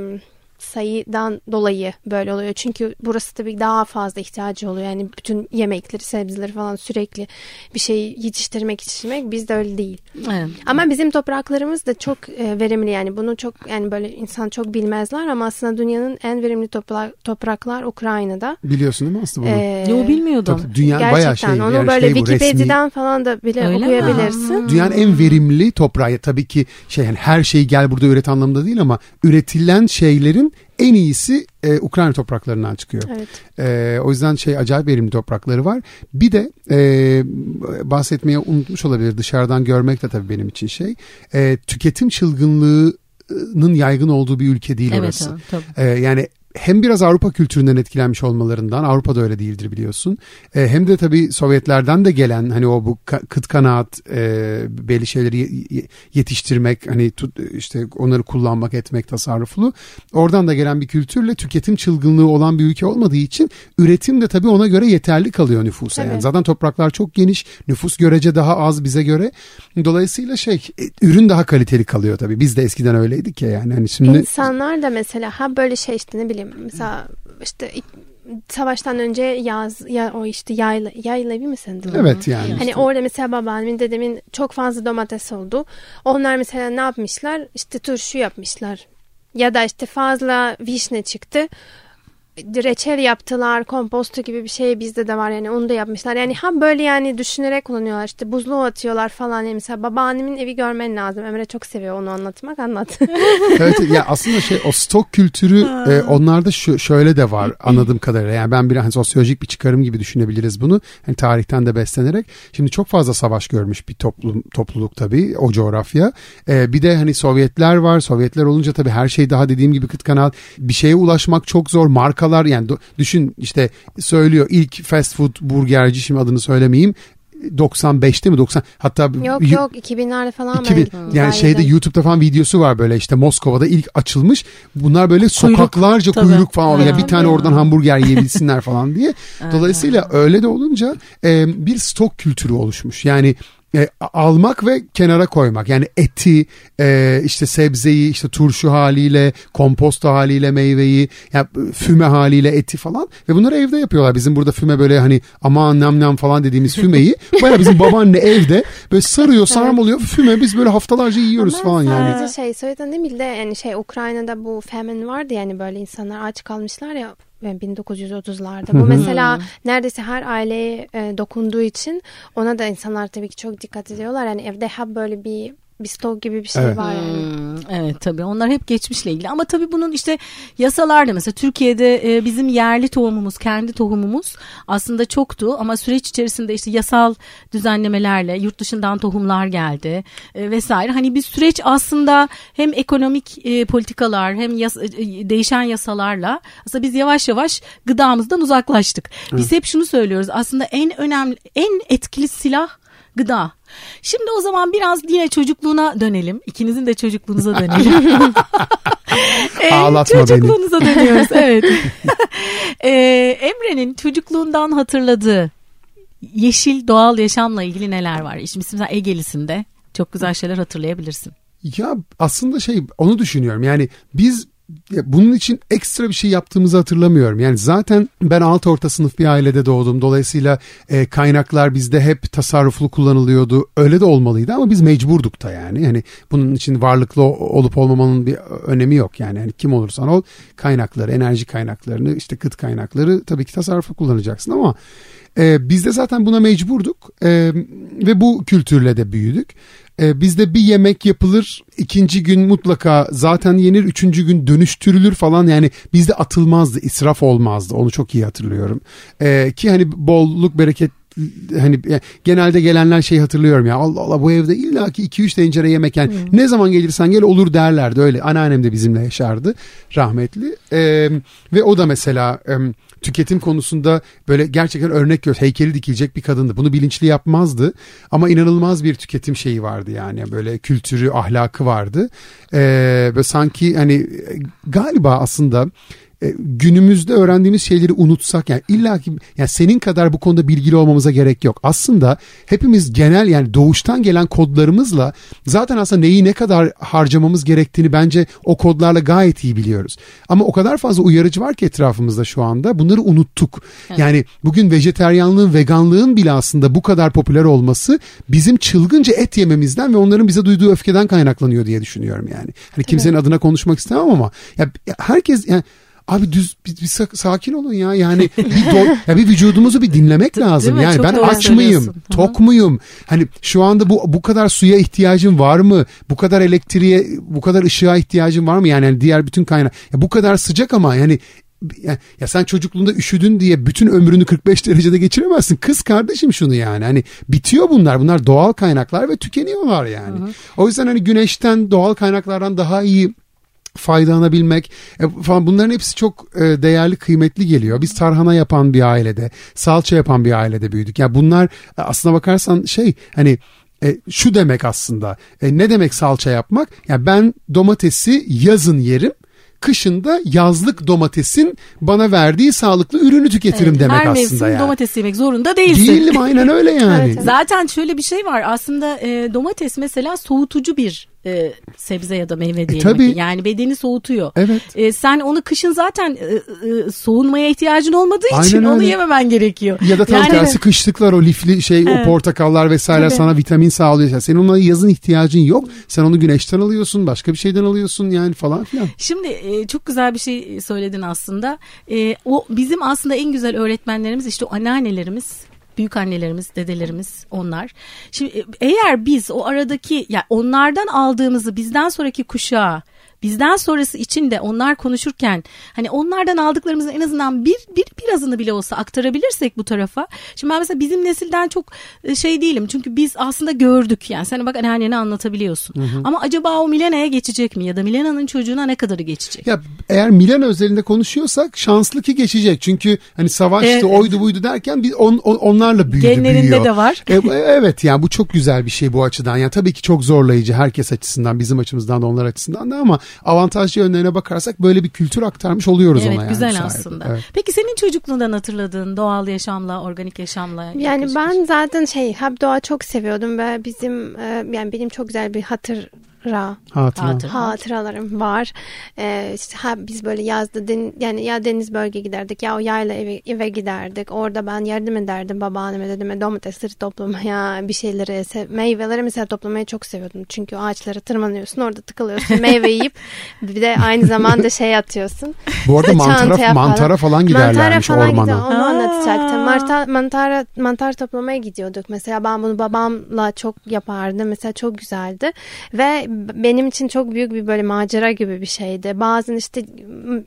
sayıdan dolayı böyle oluyor. Çünkü burası tabii daha fazla ihtiyacı oluyor. Yani bütün yemekleri, sebzeleri falan sürekli bir şey yetiştirmek, yetiştirmek bizde öyle değil. Evet. Ama bizim topraklarımız da çok e, verimli yani bunu çok yani böyle insan çok bilmezler ama aslında dünyanın en verimli topla- topraklar Ukrayna'da. Biliyorsun değil mi Aslı bunu? Ee, Yo bilmiyordum. Tabii dünya Gerçekten bayağı şey. onu yani böyle şey bu, resmi- Wikipedia'dan falan da bile Öyle mi? okuyabilirsin. Dünyanın en verimli toprağı tabii ki şey yani her şeyi gel burada üret anlamında değil ama üretilen şeylerin en iyisi e, Ukrayna topraklarından çıkıyor. Evet. E, o yüzden şey acayip verimli toprakları var. Bir de e, bahsetmeye unutmuş olabilir dışarıdan görmek de tabii benim için şey. E, tüketim çılgınlığının yaygın olduğu bir ülke değil Evet, orası. tabii. Ee, yani hem biraz Avrupa kültüründen etkilenmiş olmalarından Avrupa'da öyle değildir biliyorsun. Ee, hem de tabii Sovyetlerden de gelen hani o bu kıt kanaat e, belli şeyleri ye- ye- yetiştirmek hani tut, işte onları kullanmak etmek tasarruflu. Oradan da gelen bir kültürle tüketim çılgınlığı olan bir ülke olmadığı için üretim de tabii ona göre yeterli kalıyor nüfusa. Yani Tabii. zaten topraklar çok geniş, nüfus görece daha az bize göre. Dolayısıyla şey e, ürün daha kaliteli kalıyor tabii. Biz de eskiden öyleydik ya yani hani şimdi İnsanlar da mesela ha böyle şey işte ne bileyim mesela işte savaştan önce yaz ya o işte yayla yayla evi mi sendin? evet yani. Hani işte. orada mesela babaannemin dedemin çok fazla domates oldu. Onlar mesela ne yapmışlar? İşte turşu yapmışlar. Ya da işte fazla vişne çıktı. Reçel yaptılar, komposto gibi bir şey bizde de var yani onu da yapmışlar. Yani hem böyle yani düşünerek kullanıyorlar işte buzluğa atıyorlar falan. Yani mesela babaannemin evi görmen lazım. Emre çok seviyor onu anlatmak anlat. evet ya aslında şey o stok kültürü e, onlarda şu, şöyle de var anladığım kadarıyla. Yani ben bir hani sosyolojik bir çıkarım gibi düşünebiliriz bunu. Hani tarihten de beslenerek. Şimdi çok fazla savaş görmüş bir toplum topluluk tabii o coğrafya. E, bir de hani Sovyetler var. Sovyetler olunca tabii her şey daha dediğim gibi kıt kanaat. Bir şeye ulaşmak çok zor. Markalar yani düşün işte söylüyor ilk fast food burgerci şimdi adını söylemeyeyim. 95'te mi 90 hatta yok yok 2000'lerde falan 2000 ben yani şeyde yedim. YouTube'da falan videosu var böyle işte Moskova'da ilk açılmış. Bunlar böyle sokaklarca tabii. kuyruk falan ya bir Ha. tane oradan hamburger yiyebilsinler falan diye. Dolayısıyla öyle de olunca e, bir stok kültürü oluşmuş. Yani e, almak ve kenara koymak. Yani eti, e, işte sebzeyi, işte turşu haliyle, komposto haliyle meyveyi, yani füme haliyle eti falan ve bunları evde yapıyorlar. Bizim burada füme böyle hani aman nam nam falan dediğimiz fümeyi baya bizim babaanne evde böyle sarıyor, sarmalıyor füme biz böyle haftalarca yiyoruz Ama falan yani. sadece şey Sovyet'ten değil mi de yani şey Ukrayna'da bu famine vardı yani böyle insanlar aç kalmışlar ya 1930'larda. Bu mesela neredeyse her aileye e, dokunduğu için ona da insanlar tabii ki çok dikkat ediyorlar. Yani evde hep böyle bir bir stok gibi bir şey Evet. var yani. Hmm, evet tabii onlar hep geçmişle ilgili ama tabii bunun işte yasalar da mesela Türkiye'de e, bizim yerli tohumumuz kendi tohumumuz aslında çoktu ama süreç içerisinde işte yasal düzenlemelerle yurt dışından tohumlar geldi e, vesaire hani bir süreç aslında hem ekonomik e, politikalar hem yas- e, değişen yasalarla aslında biz yavaş yavaş gıdamızdan uzaklaştık. Biz hep şunu söylüyoruz aslında en önemli en etkili silah gıda. Şimdi o zaman biraz yine çocukluğuna dönelim. İkinizin de çocukluğunuza dönelim. Ee, Ağlatma beni. çocukluğunuza dönüyoruz. Evet. Ee, Emre'nin çocukluğundan hatırladığı yeşil doğal yaşamla ilgili neler var? Şimdi mesela Ege'lisinde çok güzel şeyler hatırlayabilirsin. Ya aslında şey onu düşünüyorum yani biz bunun için ekstra bir şey yaptığımızı hatırlamıyorum. Yani zaten ben alt orta sınıf bir ailede doğdum. Dolayısıyla e, kaynaklar bizde hep tasarruflu kullanılıyordu. Öyle de olmalıydı ama biz mecburduk da yani. Yani bunun için varlıklı olup olmamanın bir önemi yok. Yani, yani kim olursan ol kaynakları, enerji kaynaklarını, işte kıt kaynakları tabii ki tasarruflu kullanacaksın ama e, biz de zaten buna mecburduk e, ve bu kültürle de büyüdük. E, bizde bir yemek yapılır ikinci gün mutlaka zaten yenir üçüncü gün dönüştürülür falan yani bizde atılmazdı israf olmazdı onu çok iyi hatırlıyorum. E, ki hani bolluk bereket hani genelde gelenler şey hatırlıyorum ya Allah Allah bu evde illaki 2-3 tencere yemek yani hmm. ne zaman gelirsen gel olur derlerdi öyle anneannem de bizimle yaşardı rahmetli ee, ve o da mesela e, tüketim konusunda böyle gerçekten örnek gör heykeli dikilecek bir kadındı. Bunu bilinçli yapmazdı ama inanılmaz bir tüketim şeyi vardı yani. Böyle kültürü ahlakı vardı. Ee, ve sanki hani galiba aslında e, günümüzde öğrendiğimiz şeyleri unutsak yani illa ki yani senin kadar bu konuda bilgili olmamıza gerek yok. Aslında hepimiz genel yani doğuştan gelen kodlarımızla zaten aslında neyi ne kadar harcamamız gerektiğini bence o kodlarla gayet iyi biliyoruz. Ama o kadar fazla uyarıcı var ki etrafımızda şu anda bunları unuttuk. Evet. Yani bugün vejeteryanlığın, veganlığın bile aslında bu kadar popüler olması bizim çılgınca et yememizden ve onların bize duyduğu öfkeden kaynaklanıyor diye düşünüyorum yani. Hani kimsenin evet. adına konuşmak istemem ama ya herkes yani Abi düz bir, bir sakin olun ya. Yani bir, do, ya bir vücudumuzu bir dinlemek lazım. Yani Çok ben aç mıyım? Tok muyum? Hani şu anda bu bu kadar suya ihtiyacım var mı? Bu kadar elektriğe, bu kadar ışığa ihtiyacım var mı? Yani, diğer bütün kaynak. Ya bu kadar sıcak ama yani ya, ya sen çocukluğunda üşüdün diye bütün ömrünü 45 derecede geçiremezsin. Kız kardeşim şunu yani. Hani bitiyor bunlar. Bunlar doğal kaynaklar ve tükeniyorlar yani. Hı hı. O yüzden hani güneşten doğal kaynaklardan daha iyi faydalanabilmek e, falan bunların hepsi çok e, değerli kıymetli geliyor. Biz tarhana yapan bir ailede, salça yapan bir ailede büyüdük. Yani bunlar e, aslına bakarsan şey hani e, şu demek aslında e, ne demek salça yapmak? Yani ben domatesi yazın yerim kışında yazlık domatesin bana verdiği sağlıklı ürünü tüketirim evet, demek aslında yani. Her mevsim domates yemek zorunda değilsin. Değilim aynen öyle yani. evet, Zaten şöyle bir şey var aslında e, domates mesela soğutucu bir e, sebze ya da meyve e, diyelim. E, tabii. Yani bedeni soğutuyor. Evet. E, sen onu kışın zaten e, e, soğunmaya ihtiyacın olmadığı Aynen için öyle. onu yememen gerekiyor. Ya da tam yani, tersi kışlıklar o lifli şey evet. o portakallar vesaire evet. sana vitamin sağlıyor. Senin ona yazın ihtiyacın yok. Sen onu güneşten alıyorsun, başka bir şeyden alıyorsun yani falan filan. Şimdi e, çok güzel bir şey söyledin aslında. E, o bizim aslında en güzel öğretmenlerimiz işte o anneannelerimiz büyük annelerimiz, dedelerimiz onlar. Şimdi e, eğer biz o aradaki yani onlardan aldığımızı bizden sonraki kuşağa bizden sonrası için de onlar konuşurken hani onlardan aldıklarımızın en azından bir, bir birazını bile olsa aktarabilirsek bu tarafa. Şimdi ben mesela bizim nesilden çok e, şey değilim çünkü biz aslında gördük yani sen bak anneanneni anlatabiliyorsun. Hı hı. Ama acaba o Milena'ya geçecek mi ya da Milena'nın çocuğuna ne kadarı geçecek? Ya eğer Milena özelinde konuşuyorsak şanslı ki geçecek. Çünkü hani savaştı evet. oydu buydu derken bir on, on, onlarla büyüdü Genlerinde büyüyor. de var. E, evet yani bu çok güzel bir şey bu açıdan. Yani tabii ki çok zorlayıcı herkes açısından bizim açımızdan da onlar açısından da ama avantajlı yönlerine bakarsak böyle bir kültür aktarmış oluyoruz evet, ona yani. güzel aslında. Evet. Peki senin çocukluğundan hatırladığın doğal yaşamla, organik yaşamla? Yani ben zaten şey hep doğa çok seviyordum ve bizim e, yani benim çok güzel bir hatır Ra. Hatıra. Hatıra. Hatıralarım var. Ee, işte ha, biz böyle yazda den, yani ya deniz bölge giderdik ya o yayla eve, eve giderdik. Orada ben yardım ederdim babaanneme dedeme domatesleri toplamaya bir şeyleri meyveleri mesela toplamayı çok seviyordum. Çünkü ağaçlara tırmanıyorsun orada tıkılıyorsun meyve yiyip bir de aynı zamanda şey atıyorsun. Bu arada mantara, falan. mantara falan giderlermiş mantara falan ormana. Gidiyor, onu Aa. anlatacaktım. Mantar, mantara, mantar toplamaya gidiyorduk. Mesela ben bunu babamla çok yapardım. Mesela çok güzeldi. Ve benim için çok büyük bir böyle macera gibi bir şeydi. Bazen işte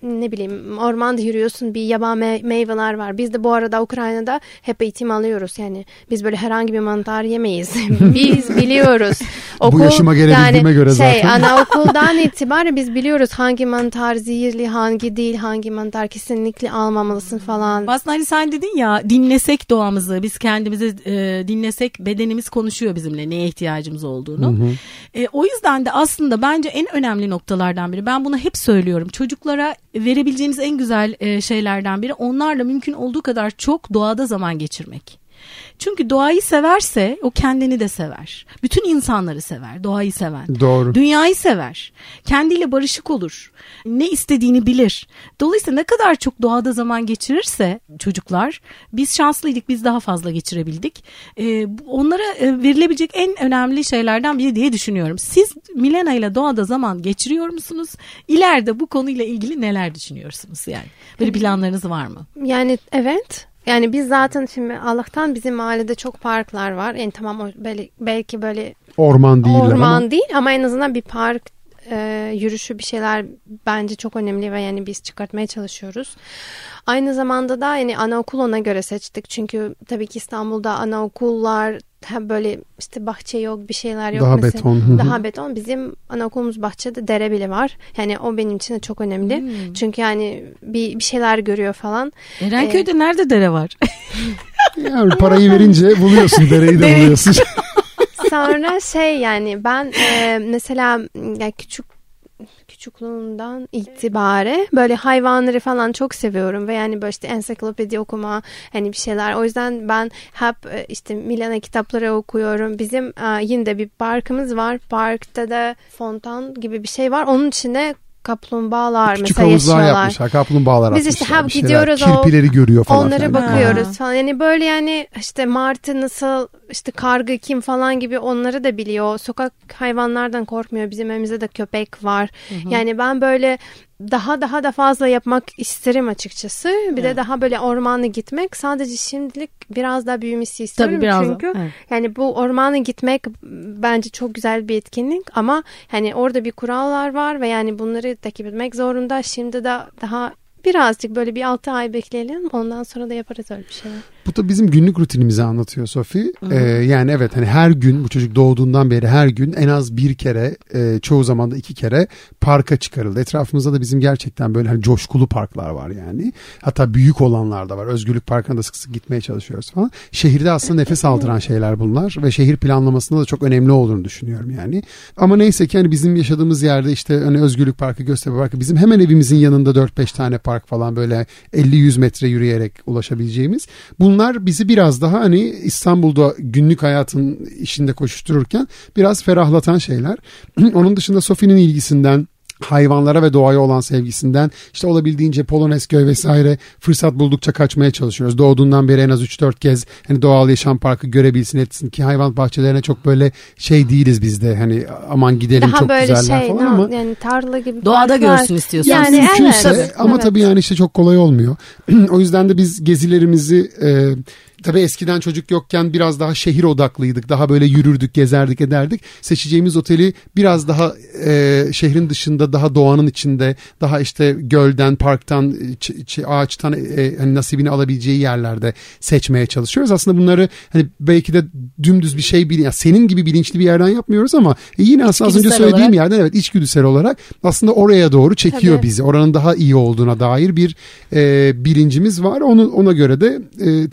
ne bileyim ormanda yürüyorsun bir yaban me- meyveler var. Biz de bu arada Ukrayna'da hep eğitim alıyoruz. Yani biz böyle herhangi bir mantar yemeyiz. biz biliyoruz. Okul, bu yaşıma gelebildiğime yani, göre şey, zaten. Anaokuldan itibaren biz biliyoruz hangi mantar zehirli, hangi değil, hangi mantar kesinlikle almamalısın falan. Aslında hani sen dedin ya dinlesek doğamızı, biz kendimizi e, dinlesek bedenimiz konuşuyor bizimle neye ihtiyacımız olduğunu. Hı hı. E, o yüzden yüzden de aslında bence en önemli noktalardan biri. Ben bunu hep söylüyorum. Çocuklara verebileceğimiz en güzel e, şeylerden biri onlarla mümkün olduğu kadar çok doğada zaman geçirmek. Çünkü doğayı severse o kendini de sever. Bütün insanları sever. Doğayı seven. Doğru. Dünyayı sever. Kendiyle barışık olur. Ne istediğini bilir. Dolayısıyla ne kadar çok doğada zaman geçirirse çocuklar biz şanslıydık biz daha fazla geçirebildik. Ee, onlara e, verilebilecek en önemli şeylerden biri diye düşünüyorum. Siz Milena ile doğada zaman geçiriyor musunuz? İleride bu konuyla ilgili neler düşünüyorsunuz yani? Böyle planlarınız var mı? Yani evet. Yani biz zaten şimdi Allah'tan bizim mahallede çok parklar var. Yani tamam belki, belki böyle Orman değil orman ama. değil ama en azından bir park e, yürüyüşü bir şeyler bence çok önemli ve yani biz çıkartmaya çalışıyoruz. Aynı zamanda da yani anaokul ona göre seçtik. Çünkü tabii ki İstanbul'da anaokullar hep böyle işte bahçe yok bir şeyler yok. Daha mesela. beton. Daha beton. Bizim anaokulumuz bahçede dere bile var. Yani o benim için de çok önemli. Hmm. Çünkü yani bir, bir şeyler görüyor falan. Erenköy'de nerede dere var? Yani parayı verince buluyorsun dereyi de Dereyi. buluyorsun. Sonra şey yani ben e, mesela yani küçük küçüklüğümden itibaren böyle hayvanları falan çok seviyorum ve yani böyle işte ensiklopedi okuma hani bir şeyler. O yüzden ben hep işte Milana kitapları okuyorum. Bizim yine de bir parkımız var. Parkta da fontan gibi bir şey var. Onun içinde kaplumbağalar Küçük mesela yaşıyorlar. yapmışlar. Kaplumbağalar Biz işte hep bir şeyler. gidiyoruz o- Kirpileri görüyor falan. Onlara filan. bakıyoruz Ha. falan. Yani böyle yani işte martı nasıl işte karga kim falan gibi onları da biliyor. Sokak hayvanlardan korkmuyor. Bizim evimizde de köpek var. Yani ben böyle daha daha da fazla yapmak isterim açıkçası. Bir de Evet. daha böyle ormana gitmek. Sadece şimdilik biraz daha büyümesi istiyorum. Tabii biraz da, Çünkü evet. yani bu ormana gitmek bence çok güzel bir etkinlik ama hani orada bir kurallar var ve yani bunları takip etmek zorunda. Şimdi de daha birazcık böyle bir 6 ay bekleyelim ondan sonra da yaparız öyle bir şeyler. Bu da bizim günlük rutinimizi anlatıyor Sofi. Ee, yani evet hani her gün bu çocuk doğduğundan beri her gün en az bir kere e, çoğu zaman da iki kere parka çıkarıldı. Etrafımızda da bizim gerçekten böyle hani coşkulu parklar var yani. Hatta büyük olanlar da var. Özgürlük Parkı'na da sık sık gitmeye çalışıyoruz falan. Şehirde aslında nefes aldıran şeyler bunlar ve şehir planlamasında da çok önemli olduğunu düşünüyorum yani. Ama neyse ki hani bizim yaşadığımız yerde işte hani Özgürlük Parkı, Göztepe Parkı bizim hemen evimizin yanında 4-5 tane park falan böyle 50-100 metre yürüyerek ulaşabileceğimiz. Bunlar bizi biraz daha hani İstanbul'da günlük hayatın içinde koşuştururken biraz ferahlatan şeyler. Onun dışında Sofi'nin ilgisinden hayvanlara ve doğaya olan sevgisinden işte olabildiğince Polonezköy vesaire fırsat buldukça kaçmaya çalışıyoruz. Doğduğundan beri en az 3-4 kez hani doğal yaşam parkı görebilsin etsin ki hayvan bahçelerine çok böyle şey değiliz biz de hani aman gidelim Daha çok böyle güzeller şey falan no, ama yani tarla gibi Doğada parklar. görsün istiyorsun. Yani evet. mümkünse ama Evet. tabii yani işte çok kolay olmuyor. o yüzden de biz gezilerimizi e, tabii eskiden çocuk yokken biraz daha şehir odaklıydık. Daha böyle yürürdük, gezerdik, ederdik. Seçeceğimiz oteli biraz daha e, şehrin dışında, daha doğanın içinde, daha işte gölden, parktan, ağaçtan e, hani nasibini alabileceği yerlerde seçmeye çalışıyoruz. Aslında bunları hani belki de dümdüz bir şey bil, yani senin gibi bilinçli bir yerden yapmıyoruz ama e, yine aslında az önce söylediğim olarak. yerden evet içgüdüsel olarak aslında oraya doğru çekiyor Tabii. bizi. Oranın daha iyi olduğuna dair bir e, bilincimiz var. Onu ona göre de e,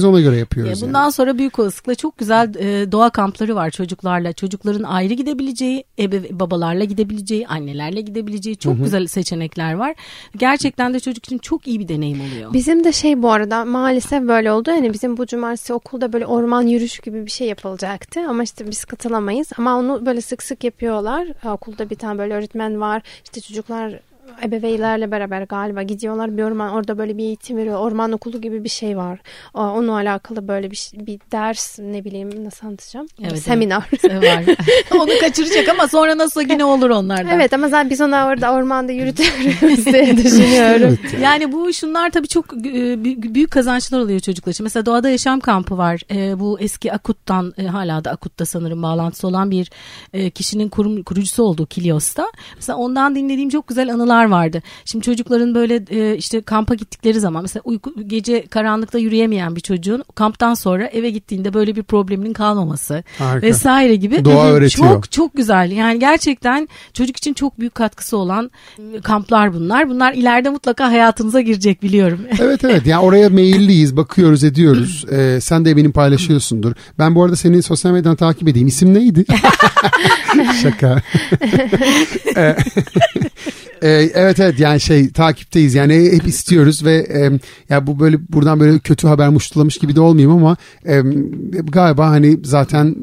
tercihlerimizi ona göre yapıyoruz. Ya bundan sonra büyük olasılıkla çok güzel e, doğa kampları var çocuklarla. Çocukların ayrı gidebileceği, ebe, babalarla gidebileceği, annelerle gidebileceği çok güzel seçenekler var. Gerçekten de çocuk için çok iyi bir deneyim oluyor. Bizim de şey bu arada maalesef böyle oldu. Yani bizim bu cumartesi okulda böyle orman yürüyüş gibi bir şey yapılacaktı. Ama işte biz katılamayız. Ama onu böyle sık sık yapıyorlar. Okulda bir tane böyle öğretmen var. İşte çocuklar ebeveynlerle beraber galiba gidiyorlar bir orman orada böyle bir eğitim veriyor orman okulu gibi bir şey var O- onunla alakalı böyle bir, bir ders ne bileyim nasıl anlatacağım Evet, evet. seminer var. Onu kaçıracak ama sonra nasıl yine olur onlardan. evet ama zaten biz onu orada ormanda yürütüyoruz diye düşünüyorum Yani bu şunlar tabii çok e, bü- büyük kazançlar oluyor çocuklar için. Mesela doğada yaşam kampı var. E, bu eski Akut'tan e, hala da Akut'ta sanırım bağlantısı olan bir kişinin kurum, kurucusu olduğu Kilios'ta. Mesela ondan dinlediğim çok güzel anılar vardı. Şimdi çocukların böyle e, işte kampa gittikleri zaman mesela uyku, gece karanlıkta yürüyemeyen bir çocuğun kamptan sonra eve gittiğinde böyle bir probleminin kalmaması Harika. vesaire gibi. Doğa hı. öğretiyor. Çok çok güzel. Yani gerçekten çocuk için çok büyük katkısı olan e, kamplar bunlar. Bunlar ileride mutlaka hayatınıza girecek biliyorum. Evet evet yani oraya meyilliyiz bakıyoruz ediyoruz Ee, sen de eminim paylaşıyorsundur ben bu arada seni sosyal medyadan takip edeyim isim neydi şaka Ee, evet evet yani şey takipteyiz yani hep istiyoruz ve e, ya bu böyle buradan böyle kötü haber muştulamış gibi de olmayayım ama e, galiba hani zaten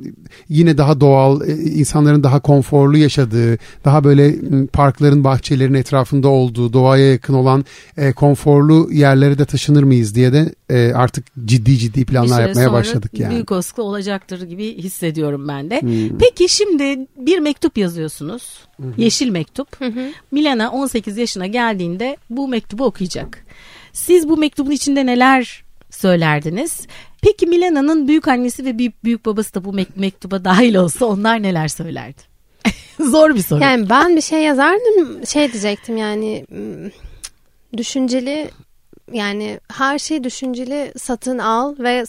yine daha doğal e, insanların daha konforlu yaşadığı daha böyle parkların bahçelerin etrafında olduğu doğaya yakın olan e, konforlu yerlere de taşınır mıyız diye de e, artık ciddi ciddi Bir planlar süre yapmaya sonra başladık yani. Büyük osklu olacaktır gibi hissediyorum ben de. Hmm. Peki şimdi bir mektup yazıyorsunuz. Yeşil mektup. Milena 18 yaşına geldiğinde bu mektubu okuyacak. Siz bu mektubun içinde neler söylerdiniz? Peki Milena'nın büyük annesi ve büyük, büyük babası da bu mek- mektuba dahil olsa onlar neler söylerdi? Zor bir soru. Yani ben bir şey yazardım şey diyecektim yani düşünceli yani her şeyi düşünceli satın al ve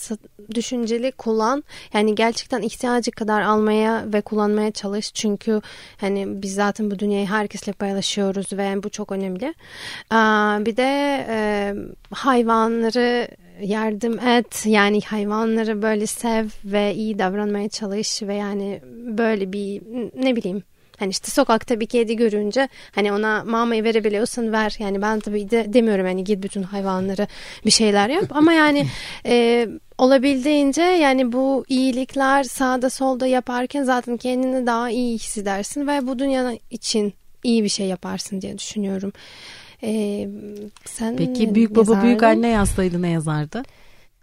düşünceli kullan. Yani gerçekten ihtiyacı kadar almaya ve kullanmaya çalış. Çünkü hani biz zaten bu dünyayı herkesle paylaşıyoruz ve bu çok önemli. Bir de e, hayvanları yardım et. Yani hayvanları böyle sev ve iyi davranmaya çalış ve yani böyle bir ne bileyim Hani işte sokakta bir kedi görünce hani ona mamayı verebiliyorsan ver. Yani ben tabii de demiyorum hani git bütün hayvanları bir şeyler yap. Ama yani e, olabildiğince yani bu iyilikler sağda solda yaparken zaten kendini daha iyi hissedersin ve bu dünya için iyi bir şey yaparsın diye düşünüyorum. E, sen Peki büyük baba büyük yazardın? anne yazsaydı ne yazardı?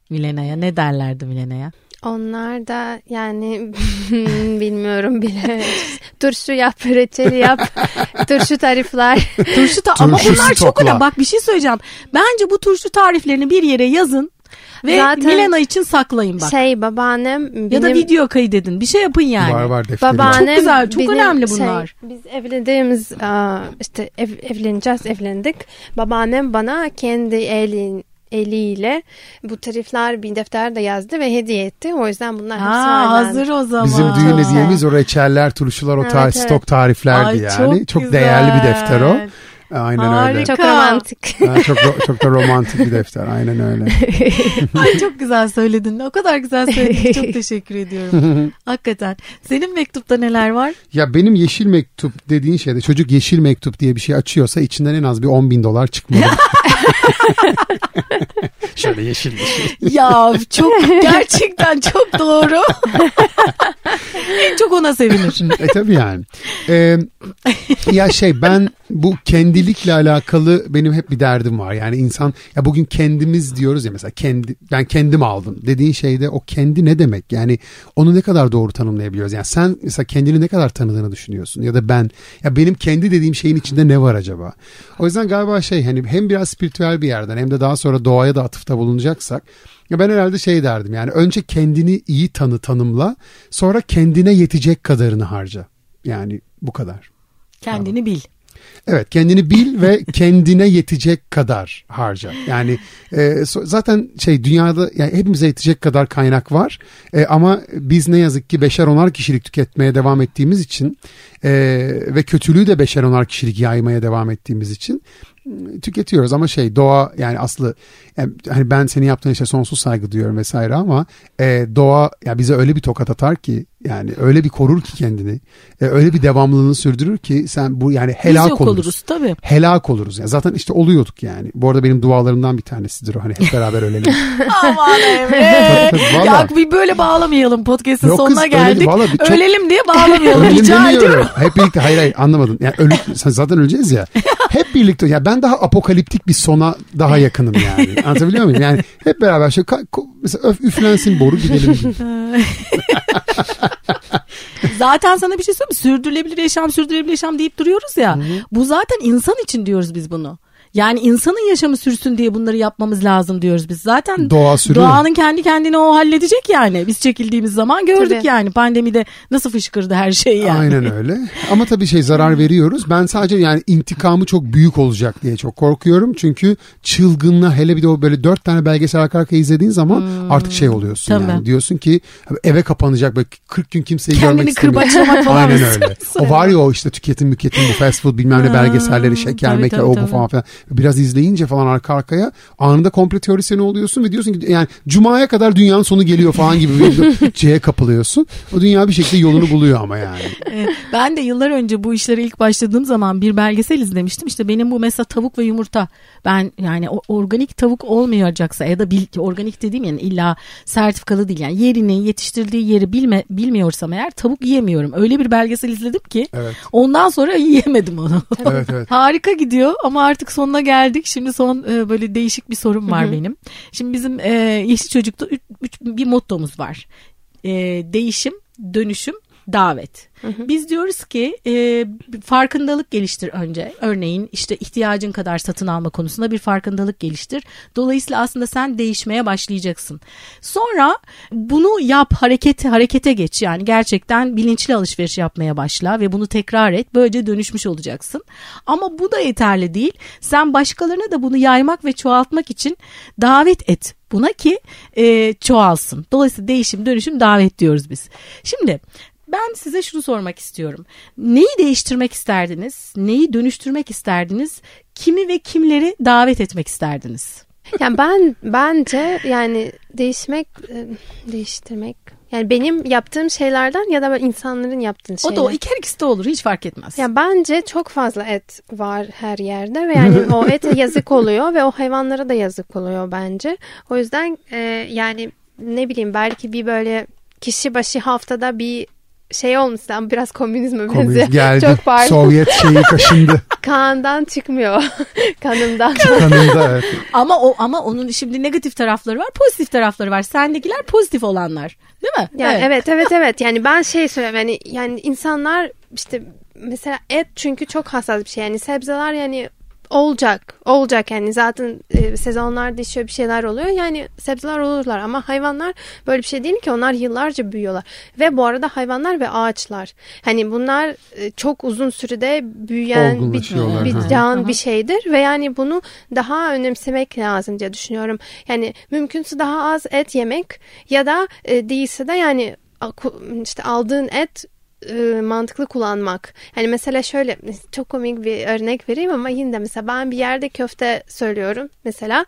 Milena'ya ne derlerdi Milena'ya? Onlar da yani bilmiyorum bile. Turşu yap, reçeli yap, turşu tarifler. Turşu ta- ama bunlar çok önemli. Bak bir şey söyleyeceğim. Bence bu turşu tariflerini bir yere yazın ve Zaten Milena için saklayın bak. Şey babaannem benim... ya da video kaydedin. Bir şey yapın yani. Var var defteri var. Babaannem Çok güzel, çok benim önemli şey, bunlar. biz evlendiğimiz işte ev, evleneceğiz evlendik. Babaannem bana kendi elin eliyle bu tarifler bir defterde yazdı ve hediye etti. O yüzden bunlar hepsi Ha, hazır o zaman. Bizim Çok düğün hediyemiz o reçeller, turşular, o Evet, tarih evet. stok tariflerdi Ay, yani. Çok, güzel. değerli bir defter o. Aynen öyle. Harika. Çok romantik. Ha, çok çok da romantik bir defter. Aynen öyle. Ay çok güzel söyledin. O kadar güzel söyledin. Çok teşekkür ediyorum. Hakikaten. Senin mektupta neler var? Ya benim yeşil mektup dediğin şeyde çocuk yeşil mektup diye bir şey açıyorsa içinden en az bir 10 bin dolar çıkmalı. Şöyle yeşil bir şey. Ya çok gerçekten çok doğru. en çok ona sevinir. E tabii yani. Ee, ya şey ben bu kendilikle alakalı benim hep bir derdim var. Yani insan ya bugün kendimiz diyoruz ya mesela kendi ben kendim aldım dediğin şeyde o kendi ne demek? Yani onu ne kadar doğru tanımlayabiliyoruz? Yani sen mesela kendini ne kadar tanıdığını düşünüyorsun ya da ben ya benim kendi dediğim şeyin içinde ne var acaba? O yüzden galiba şey hani hem biraz spiritüel bir yerden hem de daha sonra doğaya da atıfta bulunacaksak ya ben herhalde şey derdim yani önce kendini iyi tanı tanımla sonra kendine yetecek kadarını harca. Yani bu kadar. Kendini bil. Evet kendini bil ve kendine yetecek kadar harca. Yani e, zaten şey dünyada yani hepimize yetecek kadar kaynak var. E, ama biz ne yazık ki beşer onar kişilik tüketmeye devam ettiğimiz için e, ve kötülüğü de beşer onar kişilik yaymaya devam ettiğimiz için m, tüketiyoruz ama şey doğa yani aslı yani hani ben senin yaptığın işe sonsuz saygı duyuyorum vesaire ama e, doğa ya bize öyle bir tokat atar ki yani öyle bir korur ki kendini e, öyle bir devamlılığını sürdürür ki sen bu yani Biz helak yok oluruz. oluruz tabii. Helak oluruz. Yani zaten işte oluyorduk yani. Bu arada benim dualarımdan bir tanesidir o. Hani hep beraber ölelim. Aman Emre. Tabii, tabii, ya valla. bir böyle bağlamayalım podcast'ın Yok kız, sonuna öyle- geldik. valla bir çok- Ölelim diye bağlamayalım. Ölelim Rica ediyorum. Hep birlikte hayır hayır anlamadın. Yani ölü, sen zaten öleceğiz ya. Hep birlikte ya ben daha apokaliptik bir sona daha yakınım yani. Anlatabiliyor muyum? Yani hep beraber şöyle mesela öf, üflensin boru gidelim. Zaten sana bir şey söyleyeyim mi? Sürdürülebilir yaşam, sürdürülebilir yaşam deyip duruyoruz ya. Bu zaten insan için diyoruz biz bunu. Yani insanın yaşamı sürsün diye bunları yapmamız lazım diyoruz biz. Zaten Doğa sürüyor. doğanın kendi kendine o halledecek yani. Biz çekildiğimiz zaman gördük Tabii. yani. Pandemide nasıl fışkırdı her şey yani. Aynen öyle. Ama tabii şey zarar veriyoruz. Ben sadece yani intikamı çok büyük olacak diye çok korkuyorum. Çünkü çılgınla hele bir de o böyle dört tane belgesel arka arkaya izlediğin zaman artık şey oluyorsun Tabii. yani. Diyorsun ki eve kapanacak böyle 40 gün kimseyi Kendini görmek istemiyor. kırbaçlamak falan Aynen öyle. O var ya o işte tüketim müketim bu fast food bilmem ne belgeselleri şeker meker o bu falan filan. Biraz izleyince falan arka arkaya anında komple teorisyeni oluyorsun ve diyorsun ki yani cumaya kadar dünyanın sonu geliyor falan gibi bir şeye kapılıyorsun. O dünya bir şekilde yolunu buluyor ama yani. Ben de yıllar önce bu işlere ilk başladığım zaman bir belgesel izlemiştim. İşte benim bu mesela tavuk ve yumurta ben yani organik tavuk olmayacaksa ya da bil, organik dediğim yani illa sertifikalı değil yani yerini yetiştirdiği yeri bilme, bilmiyorsam eğer tavuk yiyemiyorum. Öyle bir belgesel izledim ki Evet. ondan sonra yiyemedim onu. Evet evet. Harika gidiyor ama artık sonuna geldik. Şimdi son e, böyle değişik bir sorum var benim. Şimdi bizim e, Yeşil Çocuk'ta üç, üç- bir mottomuz var. E, değişim, dönüşüm, davet. Biz diyoruz ki e, farkındalık geliştir önce. Örneğin işte ihtiyacın kadar satın alma konusunda bir farkındalık geliştir. Dolayısıyla aslında sen değişmeye başlayacaksın. Sonra bunu yap, harekete harekete geç. Yani gerçekten bilinçli alışveriş yapmaya başla ve bunu tekrar et. Böylece dönüşmüş olacaksın. Ama bu da yeterli değil. Sen başkalarına da bunu yaymak ve çoğaltmak için davet et buna ki e, çoğalsın. Dolayısıyla değişim, dönüşüm, davet diyoruz biz. Şimdi ben size şunu sormak istiyorum. Neyi değiştirmek isterdiniz? Neyi dönüştürmek isterdiniz? Kimi ve kimleri davet etmek isterdiniz? Yani ben bence yani değişmek, e, değiştirmek. Yani benim yaptığım şeylerden ya da insanların yaptığı şeyler. O da o iki her ikisi de olur hiç fark etmez. Ya bence çok fazla et var her yerde ve yani o ete yazık oluyor ve o hayvanlara da yazık oluyor bence. O yüzden e, yani ne bileyim belki bir böyle kişi başı haftada bir şey olmuş ama biraz komünizme benziyor. Komünist geldi. Çok pardon. Sovyet şeyi kaşındı. Kandan çıkmıyor. Kanımdan. Kanında evet. Ama o ama onun şimdi negatif tarafları var, pozitif tarafları var. Sendekiler pozitif olanlar. Değil mi? Yani evet evet evet. Yani ben şey söylüyorum yani yani insanlar işte mesela et çünkü çok hassas bir şey. Yani sebzeler yani olacak. Olacak yani zaten e, sezonlar değişiyor bir şeyler oluyor. Yani sebzeler olurlar ama hayvanlar böyle bir şey değil ki onlar yıllarca büyüyorlar. Ve bu arada hayvanlar ve ağaçlar. Hani bunlar e, çok uzun sürede büyüyen bir, bir can Aha. bir şeydir ve yani bunu daha önemsemek lazım diye düşünüyorum. Yani mümkünse daha az et yemek ya da e, değilse de yani işte aldığın et e, mantıklı kullanmak. Yani mesela şöyle çok komik bir örnek vereyim ama yine de mesela ben bir yerde köfte söylüyorum mesela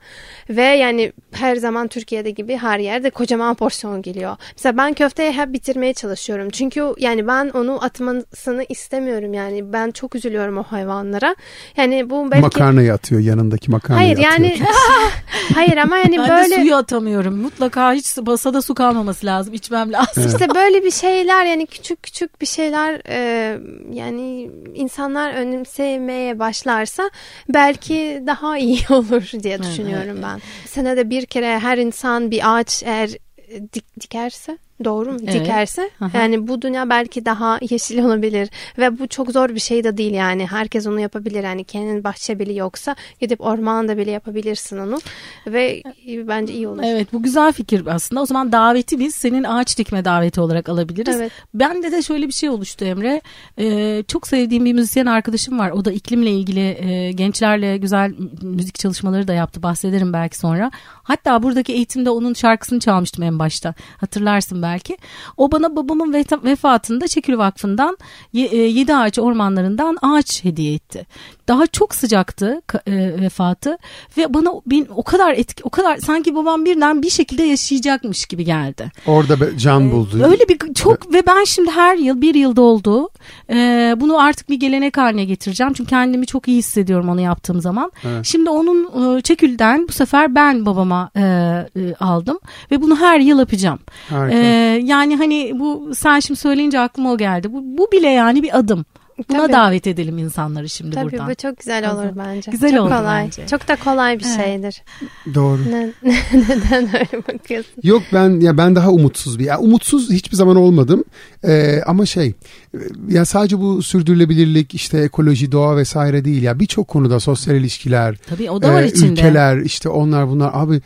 ve yani her zaman Türkiye'de gibi her yerde kocaman porsiyon geliyor. Mesela ben köfteyi hep bitirmeye çalışıyorum. Çünkü yani ben onu atmasını istemiyorum yani ben çok üzülüyorum o hayvanlara. Yani bu belki Makarnayı atıyor yanındaki makarnayı Hayır atıyor. yani hayır ama yani ben böyle de suyu atamıyorum. Mutlaka hiç basada su kalmaması lazım. içmem lazım. İşte böyle bir şeyler yani küçük küçük bir şeyler e, yani insanlar önemsemeye başlarsa belki daha iyi olur diye düşünüyorum ben. Senede bir kere her insan bir ağaç eğer dik, dikerse doğru mu? Evet. Dikerse Aha. yani bu dünya belki daha yeşil olabilir ve bu çok zor bir şey de değil yani herkes onu yapabilir yani kendin bahçe bile yoksa gidip ormanda bile yapabilirsin onu ve bence iyi olur. Evet bu güzel fikir aslında. O zaman daveti biz senin ağaç dikme daveti olarak alabiliriz. Evet. Bende de şöyle bir şey oluştu Emre. Ee, çok sevdiğim bir müzisyen arkadaşım var. O da iklimle ilgili e, gençlerle güzel müzik çalışmaları da yaptı. Bahsederim belki sonra. Hatta buradaki eğitimde onun şarkısını çalmıştım en başta. Hatırlarsın belki. O bana babamın vefatında Çekül Vakfı'ndan 7 ağaç ormanlarından ağaç hediye etti. Daha çok sıcaktı e, vefatı ve bana ben, o kadar etki o kadar sanki babam birden bir şekilde yaşayacakmış gibi geldi. Orada can buldu. Öyle bir çok ve ben şimdi her yıl bir yılda oldu. Ee, bunu artık bir gelenek haline getireceğim. Çünkü kendimi çok iyi hissediyorum onu yaptığım zaman. Evet. Şimdi onun e, çekülden bu sefer ben babama e, e, aldım ve bunu her yıl yapacağım. Harika. Ee, yani hani bu sen şimdi söyleyince aklıma o geldi. Bu, bu bile yani bir adım. Buna Tabii. davet edelim insanları şimdi Tabii buradan. bu çok güzel olur bence. Güzel çok oldu kolay. bence. Çok da kolay bir Evet. şeydir. Doğru. Ne, neden öyle bakıyorsun? Yok ben ya ben daha umutsuz bir. Ya umutsuz hiçbir zaman olmadım. Ee, ama şey ya sadece bu sürdürülebilirlik işte ekoloji doğa vesaire değil ya birçok konuda sosyal ilişkiler Tabii o da var e, içinde. ülkeler işte onlar bunlar abi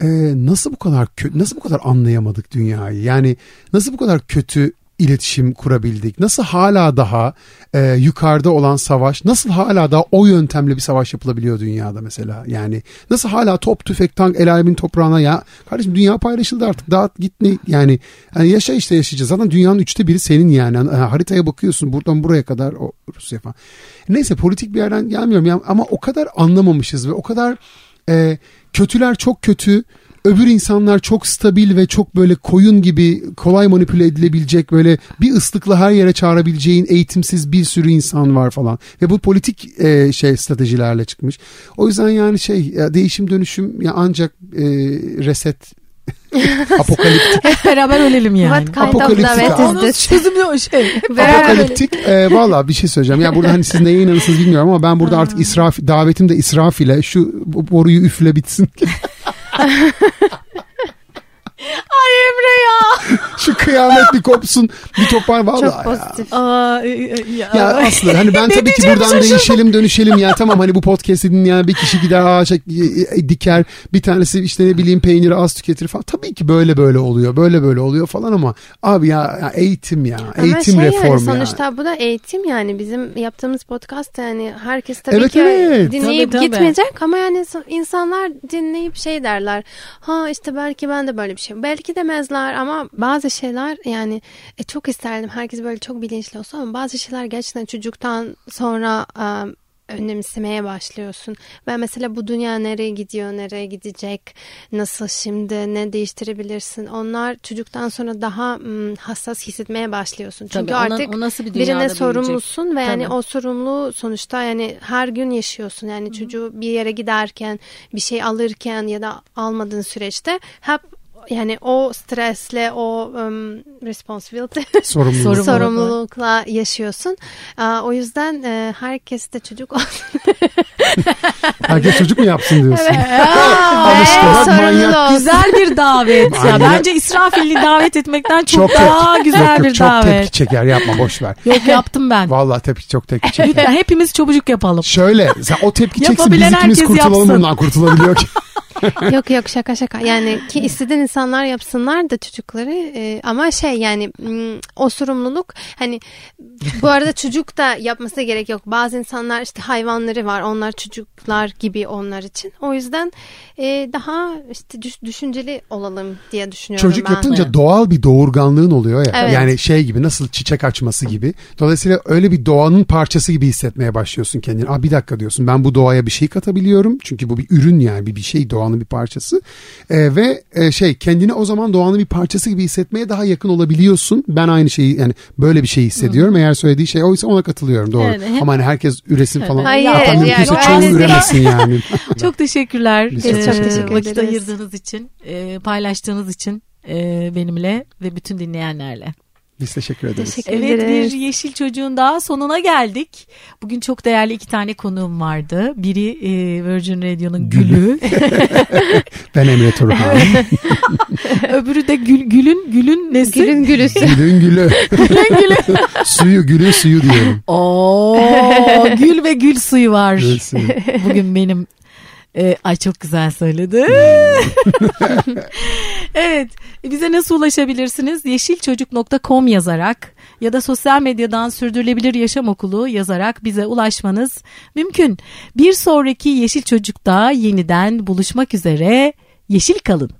e, nasıl bu kadar kötü nasıl bu kadar anlayamadık dünyayı yani nasıl bu kadar kötü iletişim kurabildik? Nasıl hala daha e, yukarıda olan savaş, nasıl hala daha o yöntemle bir savaş yapılabiliyor dünyada mesela? Yani nasıl hala top, tüfek, tank, el alemin toprağına ya kardeşim dünya paylaşıldı artık dağıt git ne yani, yani yaşa işte yaşayacağız. Zaten dünyanın üçte biri senin yani. yani haritaya bakıyorsun buradan buraya kadar o Rusya falan. Neyse politik bir yerden gelmiyorum ya, ama o kadar anlamamışız ve o kadar e, kötüler çok kötü öbür insanlar çok stabil ve çok böyle koyun gibi kolay manipüle edilebilecek böyle bir ıslıkla her yere çağırabileceğin eğitimsiz bir sürü insan var falan. Ve bu politik e, şey stratejilerle çıkmış. O yüzden yani şey ya değişim dönüşüm ya ancak e, reset Apokaliptik. Hep beraber ölelim yani. What kind Apokaliptik of is this? Çözümlü o şey. Apokaliptik. E, Valla bir şey söyleyeceğim. Ya burada hani siz neye inanırsınız bilmiyorum ama ben burada artık israf davetim de israf ile şu boruyu üfle bitsin. Ay Emre ya. Şu kıyamet bir kopsun. Bir topar valla Çok ya. pozitif. Aa, e, e, ya. Ya Aslı hani ben tabii ki buradan şaşırdım. değişelim dönüşelim ya tamam hani bu podcast'i dinleyen bir kişi gider ağaca e, diker bir tanesi işte ne bileyim peyniri az tüketir falan tabii ki böyle böyle oluyor böyle böyle oluyor falan ama abi ya, ya eğitim ya Ama eğitim şey reform yani, ya. sonuçta bu da eğitim yani bizim yaptığımız podcast yani herkes tabii Evet, ki evet. dinleyip Tabii, tabii. gitmeyecek ama yani insanlar dinleyip şey derler ha işte belki ben de böyle bir şey belki demezler ama bazı şeyler yani e, çok isterdim herkes böyle çok bilinçli olsa ama bazı şeyler gerçekten çocuktan sonra um, önemsemeye başlıyorsun. Ve mesela bu dünya nereye gidiyor, nereye gidecek, nasıl şimdi, ne değiştirebilirsin. Onlar çocuktan sonra daha mm, hassas hissetmeye başlıyorsun. Çünkü Tabii, ona- artık o nasıl bir birine büyüyecek? sorumlusun ve yani Tabii. o sorumluluğu sonuçta yani her gün yaşıyorsun. Yani çocuğu bir yere giderken, bir şey alırken ya da almadığın süreçte hep yani o stresle, o um, responsibility Sorumluluk. Sorumluluk. sorumlulukla yaşıyorsun. Aa, o yüzden e, herkes de çocuk olsun. Herkes çocuk mu yapsın diyorsun? Ve işte bak, sorumlu manyak. Güzel bir davet ya. Bence İsrafil'i davet etmekten çok, Çok daha tepki- güzel yok, yok, bir çok davet. tepki çeker yapma boş ver. Yok yaptım ben. Vallahi tepki çok tepki çeker. Hepimiz çocuk yapalım. Şöyle sen o tepki çeksin biz ikimiz kurtulalım yapsın. bundan kurtulabiliyor ki. yok yok şaka şaka yani ki istediğin insanlar yapsınlar da çocukları e, ama şey yani o sorumluluk hani bu arada çocuk da yapması gerek yok bazı insanlar işte hayvanları var onlar çocuklar gibi onlar için o yüzden e, daha işte düş- düşünceli olalım diye düşünüyorum Çocuk ben. yapınca doğal bir doğurganlığın oluyor ya. Evet. Yani şey gibi nasıl çiçek açması gibi. Dolayısıyla öyle bir doğanın parçası gibi hissetmeye başlıyorsun kendini. Aa bir dakika diyorsun ben bu doğaya bir şey katabiliyorum. Çünkü bu bir ürün yani bir, bir şey doğanın bir parçası. Ee, ve e, şey kendini o zaman doğanın bir parçası gibi hissetmeye daha yakın olabiliyorsun. Ben aynı şeyi yani böyle bir şey hissediyorum. Eğer söylediği şey oysa ona katılıyorum doğru. Evet, Ama hani herkes üresin falan. Hayır, Hatta yani mümkünse öyle çoğu üremesin yani. Çok teşekkürler. Biz çok Ee, teşekkür Vakit ederiz. ayırdığınız için, e, paylaştığınız için e, benimle ve bütün dinleyenlerle. Biz teşekkür ederiz. Teşekkür Evet bir Yeşil Çocuğun daha sonuna geldik. Bugün çok değerli iki tane konuğum vardı. Biri e, Virgin Radio'nun gülü. Ben Emre Turhan. Öbürü de gül, gülün gülün nesi? Gülün gülüsü. Gülün gülü. Gülün gülü. suyu gülün suyu diyorum. Oo, gül ve gül suyu var. Gül suyu. Bugün benim e, ay çok güzel söyledi. evet bize nasıl ulaşabilirsiniz? Yeşilçocuk.com yazarak ya da sosyal medyadan Sürdürülebilir Yaşam Okulu yazarak bize ulaşmanız mümkün. Bir sonraki Yeşil Çocuk'ta yeniden buluşmak üzere. Yeşil kalın.